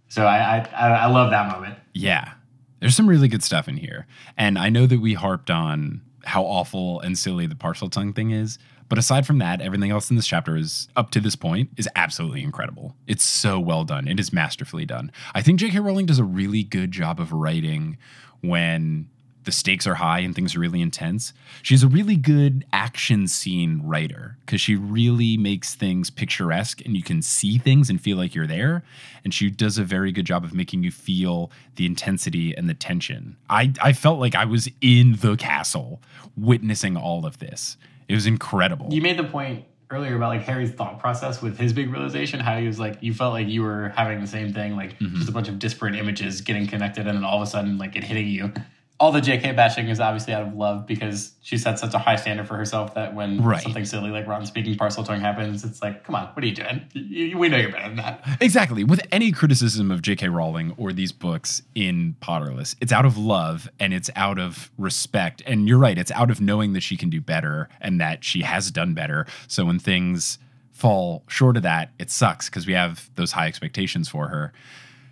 so I I I love that moment. Yeah. There's some really good stuff in here. And I know that we harped on how awful and silly the parseltongue thing is. But aside from that, everything else in this chapter is up to this point is absolutely incredible. It's so well done. It is masterfully done. I think J.K. Rowling does a really good job of writing when the stakes are high and things are really intense. She's a really good action scene writer because she really makes things picturesque and you can see things and feel like you're there. And she does a very good job of making you feel the intensity and the tension. I, I felt like I was in the castle witnessing all of this. It was incredible. You made the point earlier about like Harry's thought process with his big realization, how he was like, you felt like you were having the same thing, like Mm-hmm. just a bunch of disparate images getting connected, and then all of a sudden, like it hitting you. All the JK bashing is obviously out of love because she set such a high standard for herself that when Right. something silly like Ron speaking parseltongue happens, it's like, come on, what are you doing? You- we know you're better than that. Exactly. With any criticism of J.K. Rowling or these books in Potterless, it's out of love and it's out of respect. And you're right, it's out of knowing that she can do better and that she has done better. So when things fall short of that, it sucks because we have those high expectations for her.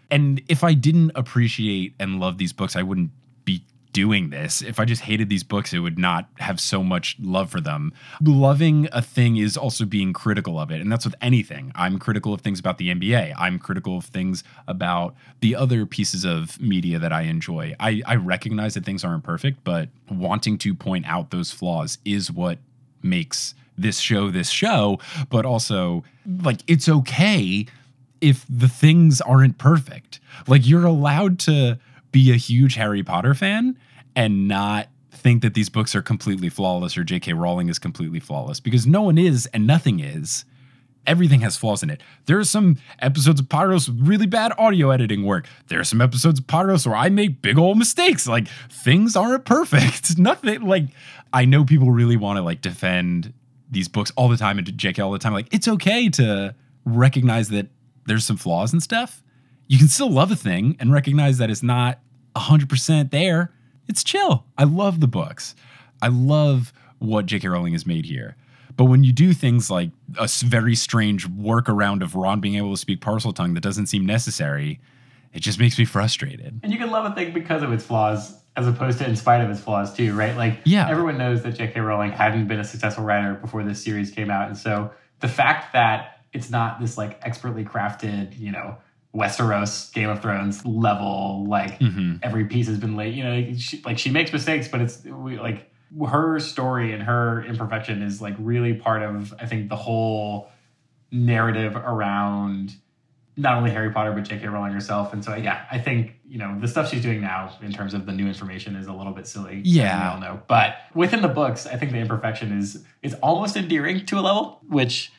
And if I didn't appreciate and love these books, I wouldn't be doing this. If I just hated these books, it would not have so much love for them. Loving a thing is also being critical of it. And that's with anything. I'm critical of things about the NBA. I'm critical of things about the other pieces of media that I enjoy. I, I recognize that things aren't perfect, but wanting to point out those flaws is what makes this show this show. But also, like, it's okay if the things aren't perfect. Like you're allowed to be a huge Harry Potter fan and not think that these books are completely flawless or J.K. Rowling is completely flawless because no one is and nothing is. Everything has flaws in it. There are some episodes of Potterless with really bad audio editing work. There are some episodes of Potterless where I make big old mistakes. Like things aren't perfect. Nothing like I know people really want to like defend these books all the time and JK all the time. Like it's okay to recognize that there's some flaws and stuff. You can still love a thing and recognize that it's not 100% there. It's chill. I love the books. I love what J.K. Rowling has made here. But when you do things like a very strange workaround of Ron being able to speak parseltongue that doesn't seem necessary, it just makes me frustrated. And you can love a thing because of its flaws, as opposed to in spite of its flaws too, right? Like, Yeah. everyone knows that J.K. Rowling hadn't been a successful writer before this series came out, and so the fact that it's not this like expertly crafted, you know, Westeros Game of Thrones level. Like Mm-hmm. every piece has been laid. You know, she, like she makes mistakes, but it's we, like her story and her imperfection is like really part of I think the whole narrative around not only Harry Potter but J.K. Rowling herself. And so yeah, I think you know the stuff she's doing now in terms of the new information is a little bit silly. Yeah. we all know. But within the books, I think the imperfection is is almost endearing to a level, which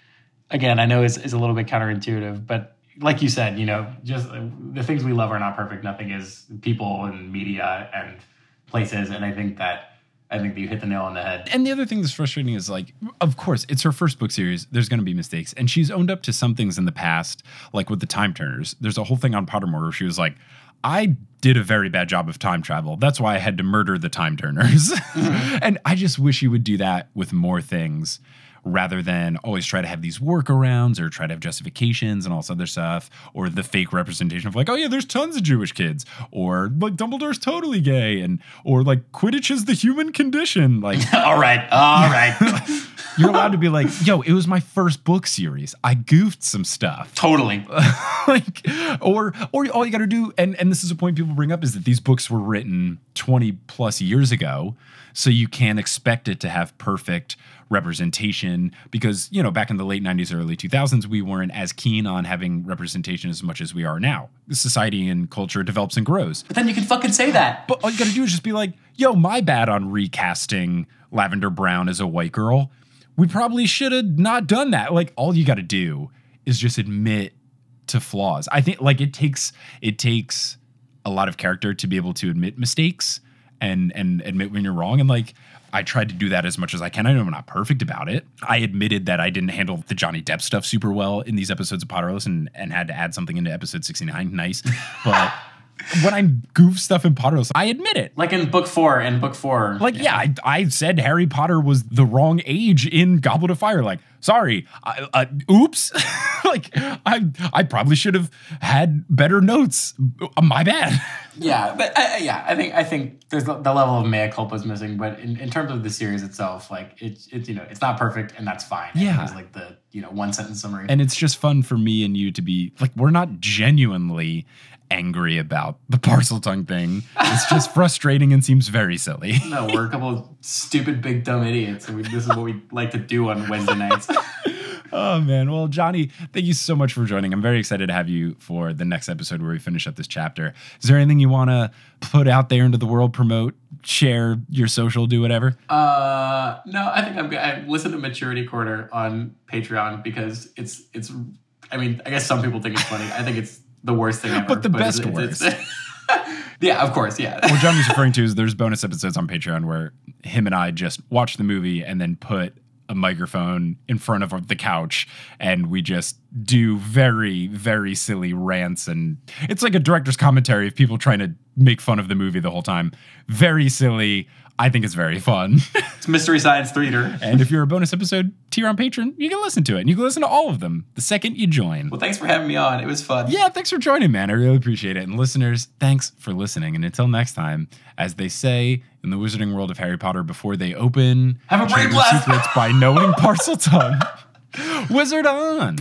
again I know is is a little bit counterintuitive, but. Like you said, you know, just uh, the things we love are not perfect. Nothing is people and media and places, and I think that I think that you hit the nail on the head. And the other thing that's frustrating is like, of course, it's her first book series. There's going to be mistakes, and she's owned up to some things in the past, like with the time turners. There's a whole thing on Pottermore where she was like, "I did a very bad job of time travel. That's why I had to murder the time turners." and I just wish you would do that with more things. Rather than always try to have these workarounds or try to have justifications and all this other stuff, or the fake representation of like, oh yeah, there's tons of Jewish kids, or like Dumbledore's totally gay, and or like Quidditch is the human condition. Like, all right, all right. you're allowed to be like, yo, it was my first book series. I goofed some stuff. Totally. like, or or all you got to do, and and this is a point people bring up is that these books were written 20 plus years ago, so you can't expect it to have perfect representation because you know back in the late 90s early 2000s we weren't as keen on having representation as much as we are now society and culture develops and grows But then you can fucking say that. but all you gotta do is just be like, yo, my bad on recasting Lavender Brown as a white girl. We probably should have not done that. Like, all you gotta do is just admit to flaws. I think like it takes it takes a lot of character to be able to admit mistakes and and admit when you're wrong. And like I tried to do that as much as I can. I know I'm not perfect about it. I admitted that I didn't handle the Johnny Depp stuff super well in these episodes of Potterless and, and had to add something into episode 69. Nice. But when I goof stuff in Potterless, I admit it. Like in book four and book four. Like, yeah, I, I said Harry Potter was the wrong age in Goblet of Fire. Like, sorry, I, uh, oops. like, I I probably should have had better notes. Uh, My bad. Yeah, but I, I- yeah, I think I think there's the, level of mea culpa is missing, but in, in terms of the series itself, like it's it's you know it's not perfect and that's fine. Yeah. it's like the you know one sentence summary. And it's just fun for me and you to be like, we're not genuinely angry about the parseltongue thing. It's just frustrating and seems very silly. no, we're a couple of stupid big dumb idiots, and we, this is what we like to do on Wednesday nights. Oh man. Well, Johnny, thank you so much for joining. I'm very excited to have you for the next episode where we finish up this chapter. Is there anything you want to put out there into the world, promote, share your social, do whatever? Uh, no, I think I'm good. I listen to Maturity Corner on Patreon because it's it's. I mean, I guess some people think it's funny. I think it's the worst thing ever. But the best it's- it's- yeah, of course, yeah. what Johnny's referring to is there's bonus episodes on Patreon where him and I just watch the movie and then put a microphone in front of the couch and we just do very, very silly rants. And it's like a director's commentary of people trying to make fun of the movie the whole time. Very silly. I think it's very fun. It's Mystery Science Theater. and if you're a bonus episode tier on Patreon, you can listen to it. And you can listen to all of them the second you join. Well, thanks for having me on. It was fun. Yeah, thanks for joining, man. I really appreciate it. And listeners, thanks for listening. And until next time, as they say in the wizarding world of Harry Potter before they open, Have a brain blast. secrets by knowing parseltongue. Wizard on.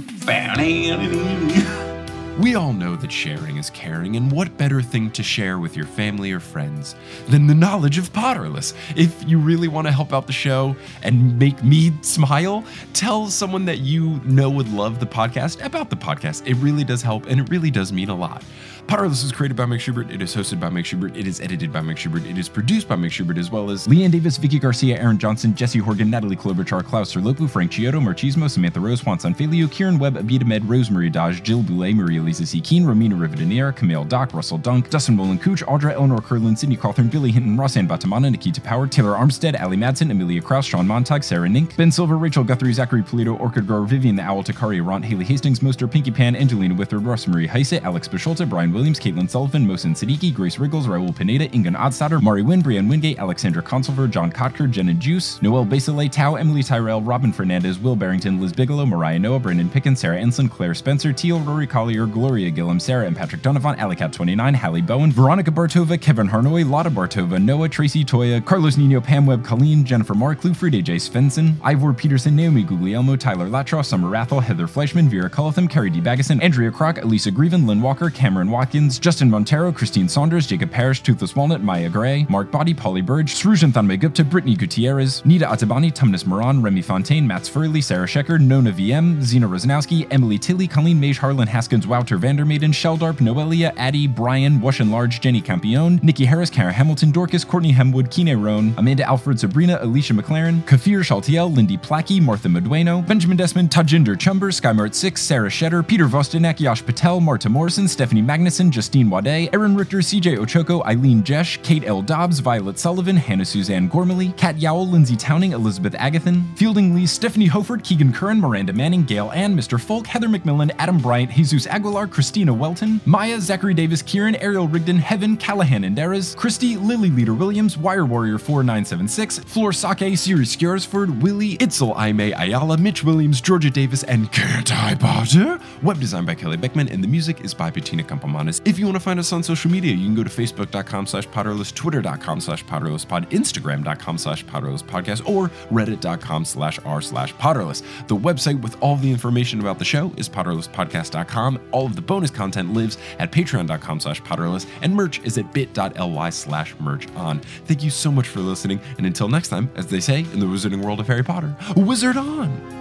We all know that sharing is caring, and what better thing to share with your family or friends than the knowledge of Potterless? If you really want to help out the show and make me smile, tell someone that you know would love the podcast about the podcast. It really does help, and it really does mean a lot. Potterless is created by Mike Schubert. It is hosted by Mike Schubert. It is edited by Mike Schubert. It is produced by Mike Schubert, as well as Leanne Davis, Vicky Garcia, Aaron Johnson, Jesse Horgan, Natalie Klobuchar, Klaus Serlopu, Frank Chiodo, Marchismo, Samantha Rose, Juan Sanfilio, Kieran Webb, Abida Med, Rosemary Dodge, Jill Boulay, Maria Lisa C. Keen, Romina Rivadiniera, Camille Dock, Russell Dunk, Dustin Wolin Cooch, Audra Eleanor Curlin, Sydney Cawthorn, Billy Hinton, Rossanne Batamana, Nikita Power, Taylor Armstead, Ali Madsen, Amelia Kraus, Sean Montag, Sarah Nink, Ben Silver, Rachel Guthrie, Zachary Polito, Orchid Grower, Vivian the Owl, Takari Arant, Haley Hastings, Moster, Pinky Pan, Angelina Withard, Rosemary Heise, Alex Bisholta, Brian Williams, Caitlin Sullivan, Mohsen Siddiqui, Grace Riggles, Raul Pineda, Ingan Odstatter, Mari Wynn, Brian Wingate, Alexandra Consulver, John Kotker, Jenna Juice, Noel Basile, Tao, Emily Tyrell, Robin Fernandez, Will Barrington, Liz Bigelow, Mariah Noah, Brandon Pickens, Sarah Ensign, Claire Spencer, Teal, Rory Collier, Gloria Gillum, Sarah and Patrick Donovan, Alicat29, Hallie Bowen, Veronica Bartova, Kevin Harnoy, Lotta Bartova, Noah, Tracy Toya, Carlos Nino, Pam Webb, Colleen, Jennifer Mark, Lou Friede, J. Svensson, Ivor Peterson, Naomi Guglielmo, Tyler Latroff, Summer Rathel, Heather Fleischman, Vera Cullatham, Carrie D. Baggeson, Andrea Kroc, Elisa Grieven, Lynn Walker, Cameron Watkins, Justin Montero, Christine Saunders, Jacob Parrish, Toothless Walnut, Maya Gray, Mark Body, Polly Burge, Srujan Thanme Gupta, Brittany Gutierrez, Nita Atabani, Tumnus Moran, Remy Fontaine, Mats Furley, Sarah Shecker, Nona VM, Zena Rosnowski, Emily Tilly, Colleen Mage, Harlan Haskins, Wouter Vandermaiden, Sheldarp, Noelia, Addie, Brian, Wash and Large, Jenny Campione, Nikki Harris, Kara Hamilton, Dorcas, Courtney Hemwood, Kine Roan, Amanda Alfred, Sabrina, Alicia McLaren, Kafir Shaltiel, Lindy Plackey, Martha Medueno, Benjamin Desmond, Tajinder Chumber, Skymart 6, Sarah Shetter, Peter Vostenek, Yash Patel, Marta Morrison, Stephanie Justine Wade, Erin Richter, CJ Ochoko, Eileen Jesh, Kate L. Dobbs, Violet Sullivan, Hannah Suzanne Gormley, Kat Yowell, Lindsay Towning, Elizabeth Agathan, Fielding Lee, Stephanie Hofert, Keegan Curran, Miranda Manning, Gail Ann, Mr. Folk, Heather McMillan, Adam Bryant, Jesus Aguilar, Christina Welton, Maya, Zachary Davis, Kieran, Ariel Rigdon, Heaven, Callahan and Deras, Christy, Lily Leader Williams, Wire Warrior 4976, Floor Sake, Siri Skjarsford, Willie, Itzel Aime Ayala, Mitch Williams, Georgia Davis, and Kurt I Potter. Web design by Kelly Beckman, and the music is by Bettina Campomanes. If you want to find us on social media, you can go to facebook.com slash potterless, twitter.com slash potterlesspod, instagram.com slash potterlesspodcast, or reddit.com slash r slash potterless. The website with all the information about the show is potterlesspodcast.com. All of the bonus content lives at patreon.com slash potterless, and merch is at bit.ly slash merch on. Thank you so much for listening, and until next time, as they say in the wizarding world of Harry Potter, wizard on!